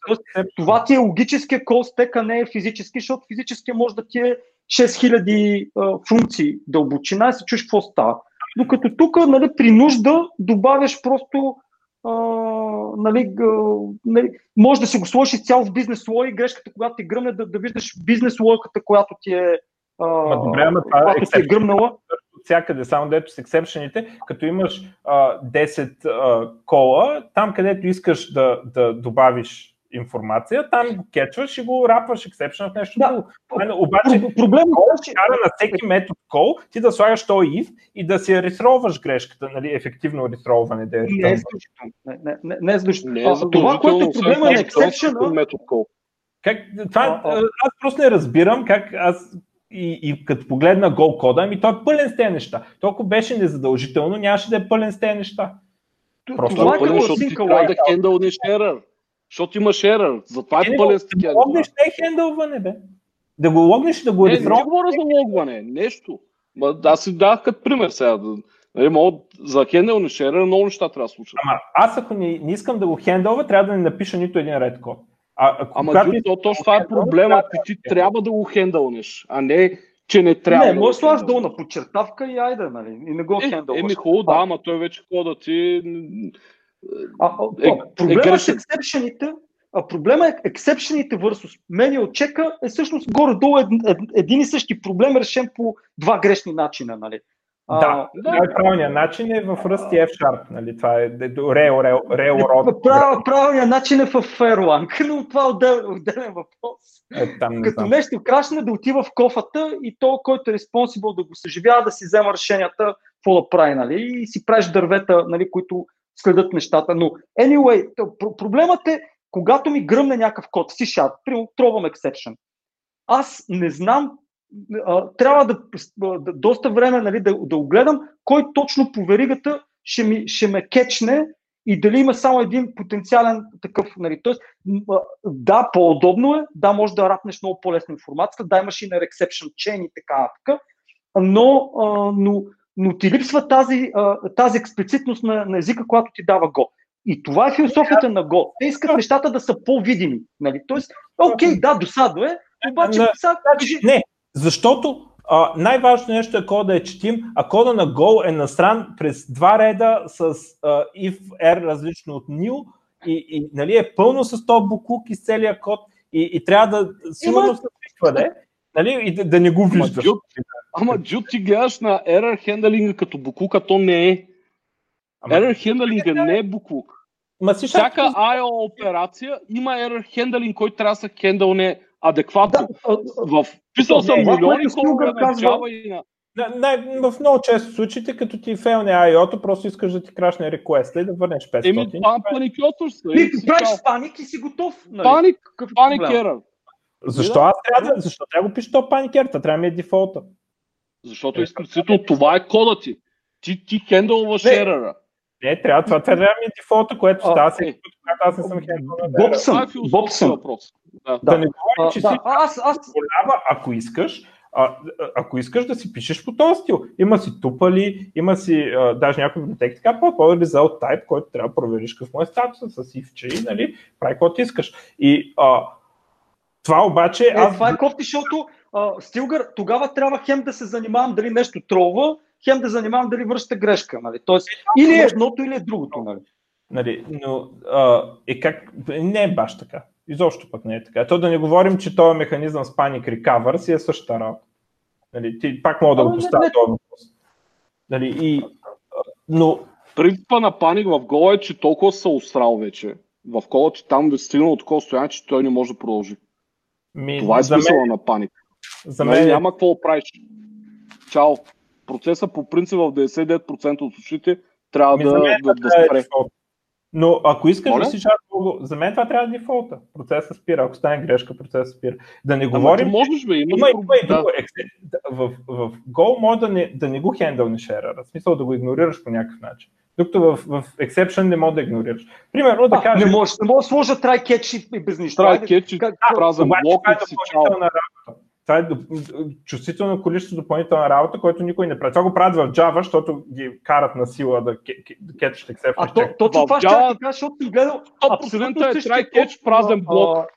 Това ти е логическия кол стек, а не е физически, защото физически може да ти е 6000 а, функции дълбочина и се чуш какво става. Докато тук, нали, при нужда добавяш просто а, нали, нали, може да си го сложиш цял в бизнес лой, грешката, когато ти гръмне, да, да виждаш бизнес лойката, която ти е, а, добре, ама това е, ти е гръмнала. Всякъде, само дето с ексепшените, като имаш а, 10 а, кола, там където искаш да, да добавиш информация, там го кетчваш и го рапваш ексепшн в нещо да. друго. Обаче, проблем е, че на всеки метод кол, ти да слагаш то if и да си ресроваш грешката, нали, ефективно ресроване. Да е не, е не, не, не, не, е не е Това, което е проблема на ексепшн, метод call. Как, това, а, а. аз просто не разбирам как аз и, и като погледна гол кода, ами той е пълен с тези неща. Толкова беше незадължително, нямаше да е пълен с тези неща. Просто това е пълен, защото ти трябва да хендълнеш ерър. Защото имаш ерър. Затова е, е пълен с такива. Да логнеш не е хендълване, бе. Да го логнеш да го Не, не говоря за логване. Нещо. Ма, аз си дах като пример сега. Нали, мога, за хендълни шерър много неща трябва да случат. Ама аз ако не, не искам да го хендълва, трябва да не напиша нито един ред код. А, ако, Ама когато... то, точно това е проблема, ти, ти трябва да го хендълнеш, а не че не трябва. Не, да може да долу на подчертавка и айде, нали? И не го е, хендълваш. Еми хубаво, да, ама той вече кода ти а, а, е, проблема е с ексепшените, а проблема е ексепшените versus manual чека е всъщност горе-долу ед, ед, един и същи проблем, решен по два грешни начина. Нали? Да, да. правилният начин е в Rust и F-Sharp, нали? Това е Railroad. Прав, правилният начин е в Erlang, [LAUGHS] но това е отдел, отделен въпрос. Е, там не Като знам. нещо крашне да отива в кофата и то, който е респонсибъл да го съживява, да си взема решенията, какво да прави, нали? И си правиш дървета, нали, които следят нещата. Но, anyway, проблемът е, когато ми гръмне някакъв код, C-Sharp, примерно Trovum Exception, аз не знам, трябва да, доста време нали, да, да огледам кой точно по веригата ще, ми, ще ме кечне и дали има само един потенциален такъв. Нали. Тоест, да, по-удобно е, да, може да рапнеш много по-лесно информацията, да, имаш и на exception chain и така, така но, но но ти липсва тази, тази експлицитност на, на езика, която ти дава Go. И това е философията на Go. Те искат нещата да са по-видими. Нали? Тоест, окей, да, досадо е, обаче не, сега... Значи, не, защото а, най-важното нещо е кода е четим, а кода на Go е насран през два реда с а, if r различно от new и, и нали, е пълно с този буклук и с целия код и, и трябва да сигурно се свиква, нали, и да, да не го виждаш. Ама, Джуд, ти гледаш на error хендлинга като буклук, а то не е. Ама... Error хендлинга не е буклук. Ма си Всяка IO операция има error хендлинг, който трябва да се хендълне адекватно. Да, в писал съм милиони хора на Java и на най- в много често случаите, като ти фейлне IO-то, просто искаш да ти крашне реквеста и да върнеш 500. Еми, това паникьотваш се. Ти правиш паник и си готов. Нали? Паник, паник ерър. Защо аз трябва да, защо трябва да го пиша то паникер? Това трябва да ми е дефолта. Защото изключително това е кода ти. Ти, ти хендълваш еръра. Не, трябва, това трябва да ми е дефолта, което става всеки път, когато аз не съм хендълвал. Бобсън, е Бобсън. Да. да не говорим, че да. си аз, аз... Полява, ако искаш, а, ако искаш да си пишеш по този стил, има си тупали, има си а, даже някои библиотеки, така по result type, който трябва да провериш какво е статуса с if, нали, прави каквото искаш. И а, това обаче... Е, аз... Това е кофти, защото Стилгър, тогава трябва хем да се занимавам дали нещо тролва, хем да занимавам дали връща грешка. Нали? Тоест, или е едното, или е другото. Нали? Нали, но а, е как... не е баш така. Изобщо пък не е така. То да не говорим, че този механизъм с Panic Recover си е същата работа. Нали, ти пак мога да го поставя този въпрос. Нали, и, но... Принципа на паник в Go е, че толкова се усрал вече в кола, че там да е стигнал от такова стояние, че той не може да продължи. Ми, Това е смисъла мен... на паник. За нали, мен... Няма какво да правиш. Чао. Процесът по принцип в 99% от случаите трябва ми да, да, да спре. Е но ако искаш Моля? да си много, за мен това трябва да е дефолта. Процесът спира. Ако стане грешка, процесът спира. Да не говорим. можеш, бе, има, има, има и друго. Да. В, в Go може да не, да не го хендълнеш еръра. В смисъл да го игнорираш по някакъв начин. Докато в, в exception не може да игнорираш. Примерно да кажеш... Не може, не може да сложа try catch и без нищо. Try catch и празен блок и си чао. Това е чувствително количество допълнителна работа, което никой не прави. Това го правят в Java, защото ги карат на сила да кетчат exception. А то, точно това ще ти кажа, защото съм гледал абсолютно е try catch празен блок.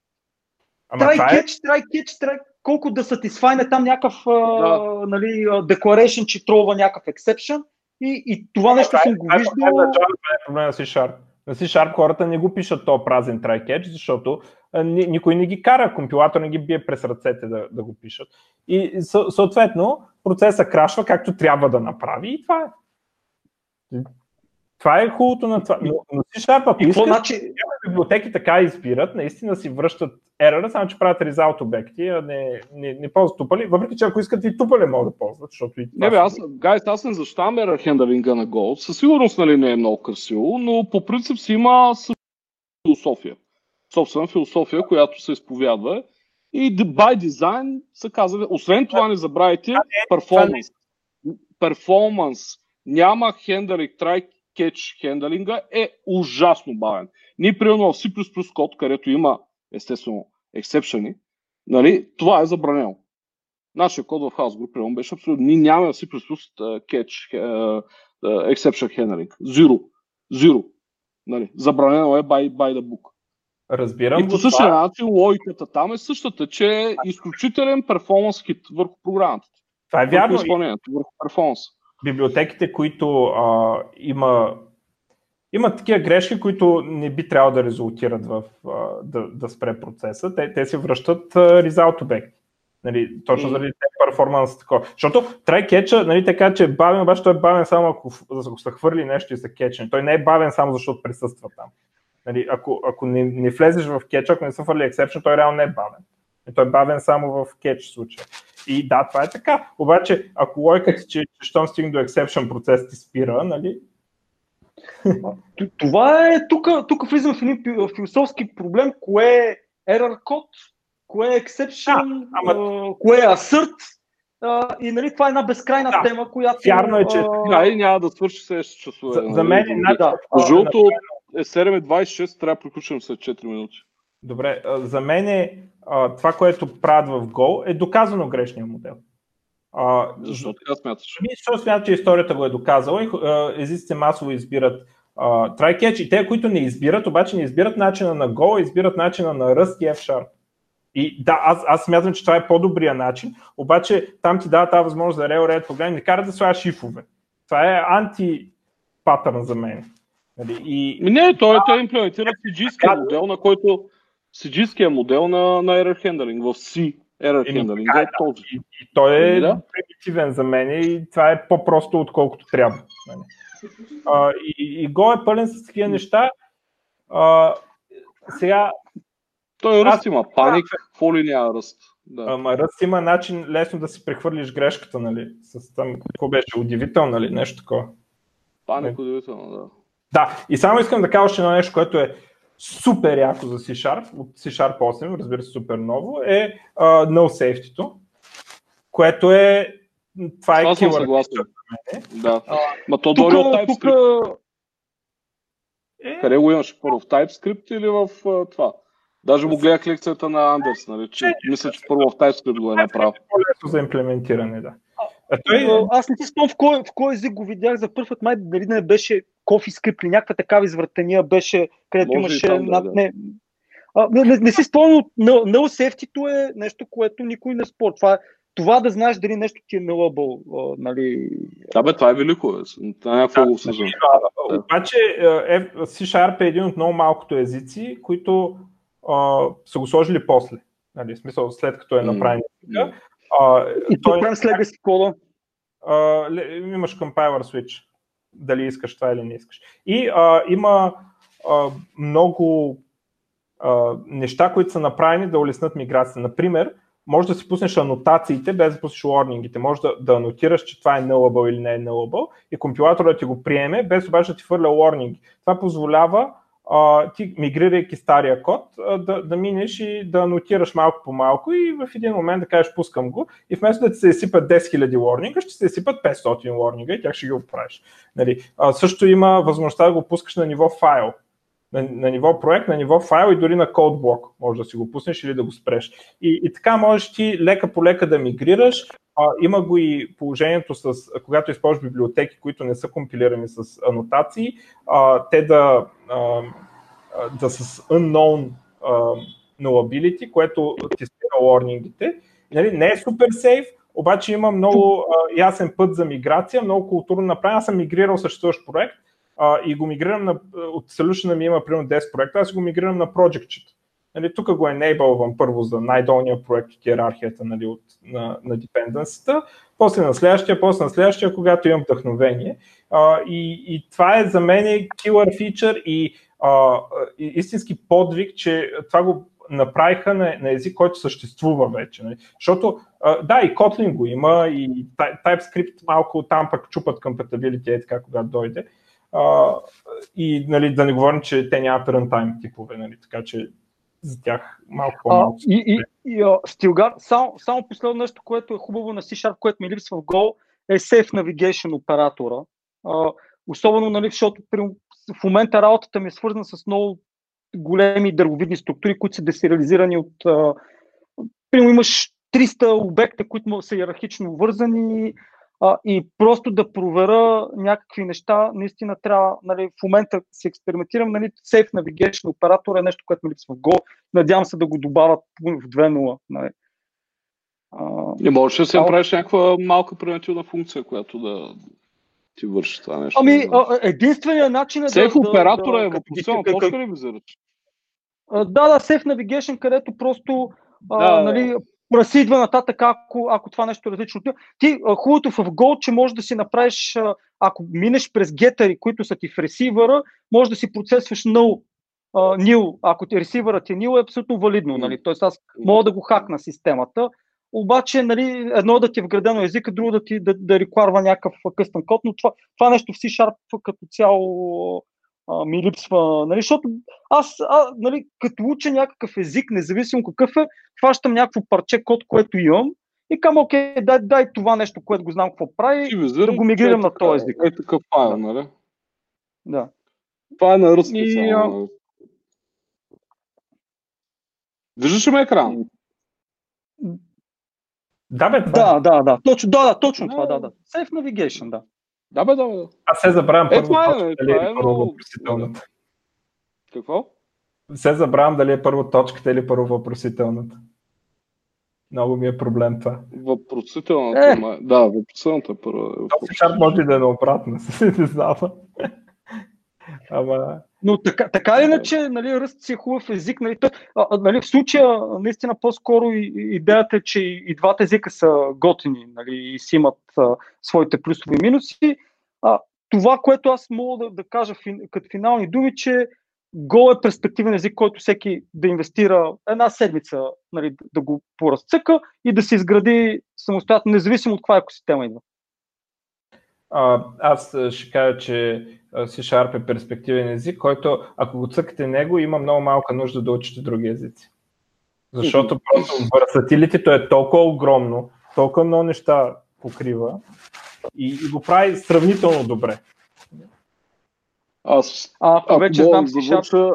Try catch, try catch, try колко да сатисфайне там някакъв да. нали, declaration, че трова някакъв exception и, и това нещо съм го виждал. Това е проблема с C-Sharp. На C-Sharp хората не го пишат то празен try catch, защото никой не ги кара, компилатор не ги бие през ръцете да, да го пишат. И съответно процесът крашва както трябва да направи и това е. Това е хубавото на това. Но, но C-Sharp, ако искат, значи... библиотеки така избират, наистина си връщат ерора, само че правят result обекти, а не, не, не ползват тупали, въпреки че ако искат и тупали могат да ползват, защото и Не бе, аз, гайс, аз не защитавам error хендалинга на Go. Със сигурност нали, не е много красиво, но по принцип си има философия. Собствена философия, която се изповядва. И by design се казва, освен това не забравяйте, перформанс. Перформанс. Няма хендалинг, трай кетч хендалинга е ужасно бавен. Ние, примерно в C++ код, където има естествено ексепшени, нали, това е забранено. Нашия код в House Group примерно беше абсолютно. Ние нямаме в C++ catch exception handling. Zero. Zero. Нали, забранено е by, by the book. Разбирам. И по същия начин логиката там е същата, че е изключителен перформанс хит върху програмата. Това е вярно. Върху изпълнението, върху перформанс библиотеките, които а, има, имат такива грешки, които не би трябвало да резултират в а, да, да спре процеса, те, те се връщат а, result обекти. Нали, точно заради те перформанс такова. Защото try кетча, нали, така че е бавен, обаче той е бавен само ако, ако се хвърли нещо и се кетчне. Той не е бавен само защото присъства там. Нали, ако, ако не, не влезеш в кетча, ако не се хвърли exception, той реално не е бавен. И той е бавен само в кетч случая. И да, това е така. Обаче, ако лойката, че, че щом стигне до exception процес ти спира, нали? Това е, тук, влизам в един философски проблем, кое е error код, кое е exception, а, ама... кое е assert, Uh, и нали, това е една безкрайна да, тема, която... Вярно е, че... Да, и няма да свърши следващите часове. За, нали? за мен е... Да. Жълто е 7.26, трябва да приключим след 4 минути. Добре, за мен е това, което правят в Go, е доказано грешния модел. А, Защо така смяташ? Ами, защо смятам, че историята го е доказала и езиците масово избират try-catch и те, които не избират, обаче не избират начина на Go, избират начина на Rust и F-Sharp. И да, аз, аз смятам, че това е по-добрия начин, обаче там ти дава тази възможност за Railroad програми, не кара да слагаш шифове. Това е анти-патърн за мен. Нали, и... Не, той, той имплементира cg модел, на който cg модел на, на error handling в C error handling. е този. И, и той е ами да? примитивен за мен и това е по-просто отколкото трябва. А, и, и Go е пълен с такива неща. А, сега. Той ръст има паник, какво ли няма ръст? Да. Ама ръст има начин лесно да си прехвърлиш грешката, нали? С там, какво беше? Удивително, нали? Нещо такова. Паник, удивително, да. Да, и само искам да кажа още едно нещо, което е супер яко за C-Sharp, от C-Sharp 8, разбира се, супер ново, е uh, No Safety, което е това е съм съгласен. Да. А, Ма то дори от TypeScript. Тук... Е... Къде го имаш? Първо в TypeScript или в uh, това? Даже му гледах лекцията на Андерс, нали, че, мисля, че първо в TypeScript го е направил. По-лесно за имплементиране, да. А той... Аз не си спомням в кой, в кой език го видях за първ път, май дали не беше CoffeeScript или някаква такава извъртения беше, където Може имаше... Там, да, да. Не, а, не, не, не си спомням, no, no safety е нещо, което никой не спор. Това, това да знаеш дали нещо ти е nullable, нали... Да, бе, това е велико. Това е някакво да, съжен. Обаче е, C-Sharp е един от много малкото езици, които а, са го сложили после. Нали, в смисъл, след като е направен. Mm. А, и той, прям след си кода? Имаш compiler switch, дали искаш това или не искаш. И а, има а, много а, неща, които са направени да улеснат миграцията. Например, може да си пуснеш анотациите без да пуснеш warningите. Може да, да анотираш, че това е nullable или не е nullable и компилаторът ти го приеме, без обаче да ти хвърля warning. Това позволява ти мигрирайки стария код, да, да минеш и да анотираш малко по малко и в един момент да кажеш пускам го и вместо да ти се изсипат 10 000 warninga, ще се изсипат 500 warninga и тях ще ги оправиш. Нали. А, също има възможността да го пускаш на ниво файл. На, на ниво проект, на ниво файл и дори на код блок може да си го пуснеш или да го спреш. И, и така можеш ти лека по лека да мигрираш. А, има го и положението с, когато използваш библиотеки, които не са компилирани с анотации, а, те да, а, да с unknown а, nullability, което ти спира warningите. Нали, не е супер сейф, обаче има много а, ясен път за миграция, много културно направен. Аз съм мигрирал съществуващ проект а, и го мигрирам на, от solution ми има примерно 10 проекта, аз го мигрирам на Project Нали, тук го enableвам първо за най-долния проект от иерархията нали, от, на, на dependency после на следващия, после на следващия, когато имам вдъхновение. А, и, и това е за мен killer feature и а, истински подвиг, че това го направиха на, на език, който съществува вече. Нали? Защото, а, да, и Kotlin го има, и TypeScript малко там пък чупат compatibility, е така, когато дойде. И нали, да не говорим, че те нямат runtime типове, нали? така че за тях малко по-малко. А, и, и, и а, Стилгар, само, само последно нещо, което е хубаво на C-Sharp, което ми липсва в Go, е Safe Navigation оператора. А, особено, нали, защото при, в момента работата ми е свързана с много големи дървовидни структури, които са десериализирани от... А, примерно имаш 300 обекта, които са иерархично вързани а, и просто да проверя някакви неща, наистина трябва, нали, в момента си експериментирам, нали, Safe Navigation оператор е нещо, което ми липсва в Go, надявам се да го добавят в 2.0. Нали. Не можеш да се направиш някаква малка превентивна функция, която да ти върши това нещо. Ами, единственият начин е Сейф да... оператора да, е въпросителна точка ли визираш? Да, да, Safe Navigation, където просто да, а, нали, разсидва нататък, ако, ако това нещо е различно. Ти, хубавото в Go, че можеш да си направиш, ако минеш през гетъри, които са ти в ресивъра, може да си процесваш null, nil, ако ти ресивърът е nil, е абсолютно валидно. Нали? Тоест аз мога да го хакна системата, обаче нали, едно да ти е вградено езика, друго да ти да, да рекварва някакъв къстън код, но това, това нещо в C-Sharp като цяло а, ми липсва, нали, защото аз, а, нали, като уча някакъв език, независимо какъв е, хващам някакво парче код, което имам и към, окей, дай, дай това нещо, което го знам какво прави, и да го мигрирам на този език. Е такъв файл, нали? Да. Това е на руски. И, а... Нали? Виждаш ли ме екран? Да, бе, това. Да, е. да, да. Точно, да, да, точно това, да, да. Safe Navigation, да. Да, бе, да, бе. Аз се забравям е, първо това е, това е, първо въпросителната. Какво? Се забравям дали е първо точката или първо въпросителната. Много ми е проблем това. Въпросителната, е. ма... да, въпросителната е първа. Това може да е наобратно, [LAUGHS] не знам. Ама... Но така, така иначе, нали, ръст си е хубав език. Нали, тъ, а, нали, в случая, наистина, по-скоро идеята е, че и двата езика са готини нали, и си имат а, своите плюсове и минуси. А, това, което аз мога да, да кажа фин, като финални думи, че Go е перспективен език, който всеки да инвестира една седмица, нали, да го поразцъка и да се изгради самостоятелно, независимо от каква екосистема идва. А, аз ще кажа, че C-Sharp е перспективен език, който ако го цъкате него, има много малка нужда да учите други езици. Защото просто върсатилитето е толкова огромно, толкова много неща покрива и, и го прави сравнително добре. Аз, а, ако вече знам завърша,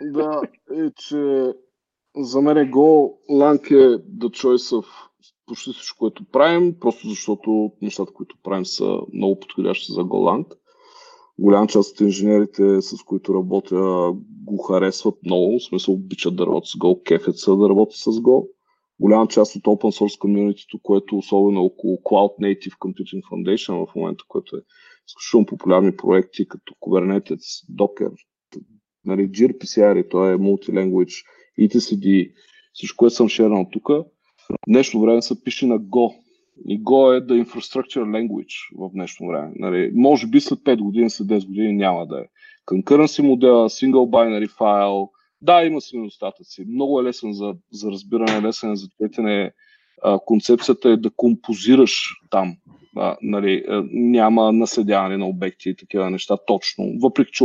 да, е, че за мен е Go Lang е the choice of почти всичко, което правим, просто защото нещата, които правим са много подходящи за Golang. Голям част от инженерите, с които работя, го харесват много, в смисъл обичат да работят с Go, кефят са да работят с Go. Голяма част от open source комьюнитито, което особено около Cloud Native Computing Foundation в момента, което е изключително популярни проекти, като Kubernetes, Docker, нали, gRPCR, то е multilanguage, etcd, всичко, което съм шернал тук, днешно време се пише на Go. И Go е the infrastructure language в днешно време. Нали, може би след 5 години, след 10 години няма да е. Concurrency модела, single binary file, да, има си недостатъци. Много е лесен за, за разбиране, лесен е за четене. концепцията е да композираш там. А, нали, няма наследяване на обекти и такива неща точно. Въпреки, че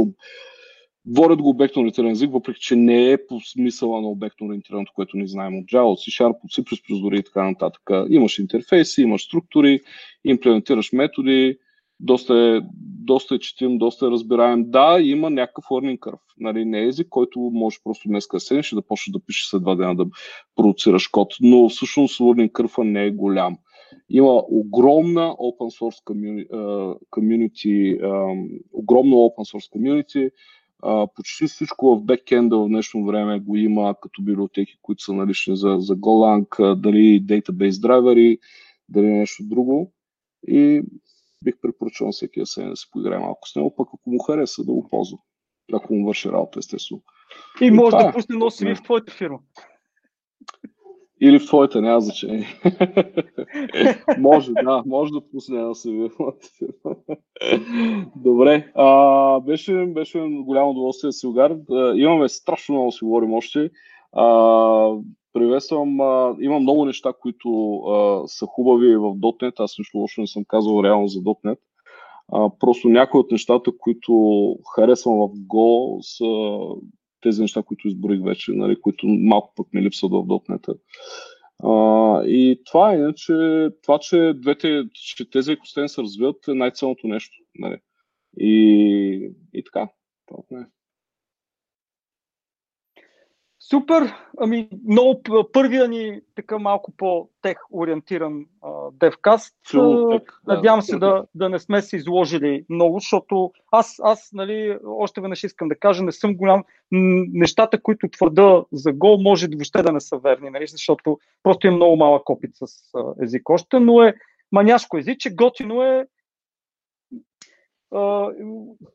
Водят го обектно ориентиран език, въпреки че не е по смисъла на обектно ориентираното, което ни знаем от Java, от C-Sharp, от C++, дори и така нататък. Имаш интерфейси, имаш структури, имплементираш методи, доста е, доста е четим, доста е разбираем. Да, има някакъв learning curve. Нали, не е език, който може просто днес да седнеш и да почнеш да пишеш след два дена да продуцираш код, но всъщност learning curve не е голям. Има огромна open source community, community огромно open source community, а, почти всичко в бекенда в днешно време го има като библиотеки, които са налични за, за Golang, дали database драйвери, дали нещо друго. И бих препоръчал всеки да се поиграе малко с него, пък ако му хареса да го ползва. Ако му върши работа, естествено. И, и може да е. пусне носи в твоята фирма. Или в твоята, няма значение. [LAUGHS] може, да, може да пусне една CV Добре, а, беше, беше голямо удоволствие да си огар. Имаме страшно много да си говорим още. А, приветствам, а, има много неща, които а, са хубави в .NET. Аз нищо лошо не съм казал реално за .NET. А, просто някои от нещата, които харесвам в Go са тези неща, които изборих вече, нали, които малко пък ми липсват в .NET. А, и това е, иначе, това, че, двете, че тези екосистеми се развиват е най-ценното нещо. Нали. И, и така. Това е. Супер! Ами, много първия ни така малко по-тех ориентиран девкаст. Надявам се да, да не сме се изложили много, защото аз, аз нали, още веднъж искам да кажа, не съм голям. Нещата, които твърда за гол, може въобще да не са верни, нали, защото просто е много малък опит с език още, но е маняшко езиче, готино е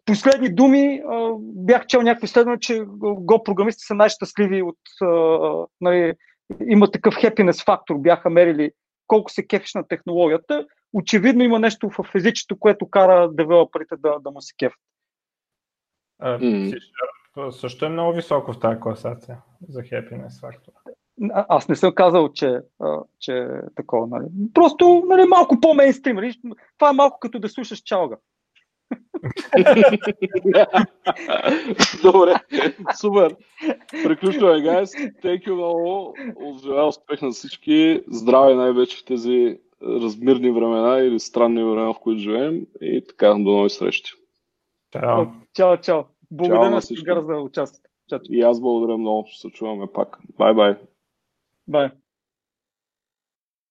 последни думи, бях чел някакви изследвания, че го програмисти са най-щастливи от... Нали, има такъв хепинес фактор, бяха мерили колко се кефиш на технологията. Очевидно има нещо в езичето, което кара девелоперите да, да му се кефят. Също е много високо в тази класация за happiness фактор. Аз не съм казал, че, че е такова. Нали. Просто нали, малко по-мейнстрим. Нали. Това е малко като да слушаш чалга. [LAUGHS] Добре, супер. Приключваме, гайс. Thank you много. Желая успех на всички. Здраве най-вече в тези размирни времена или странни времена, в които живеем. И така, до нови срещи. Чао. Чао, чао. Благодаря на всички за участието. И аз благодаря много, ще се чуваме пак. Бай-бай. Бай.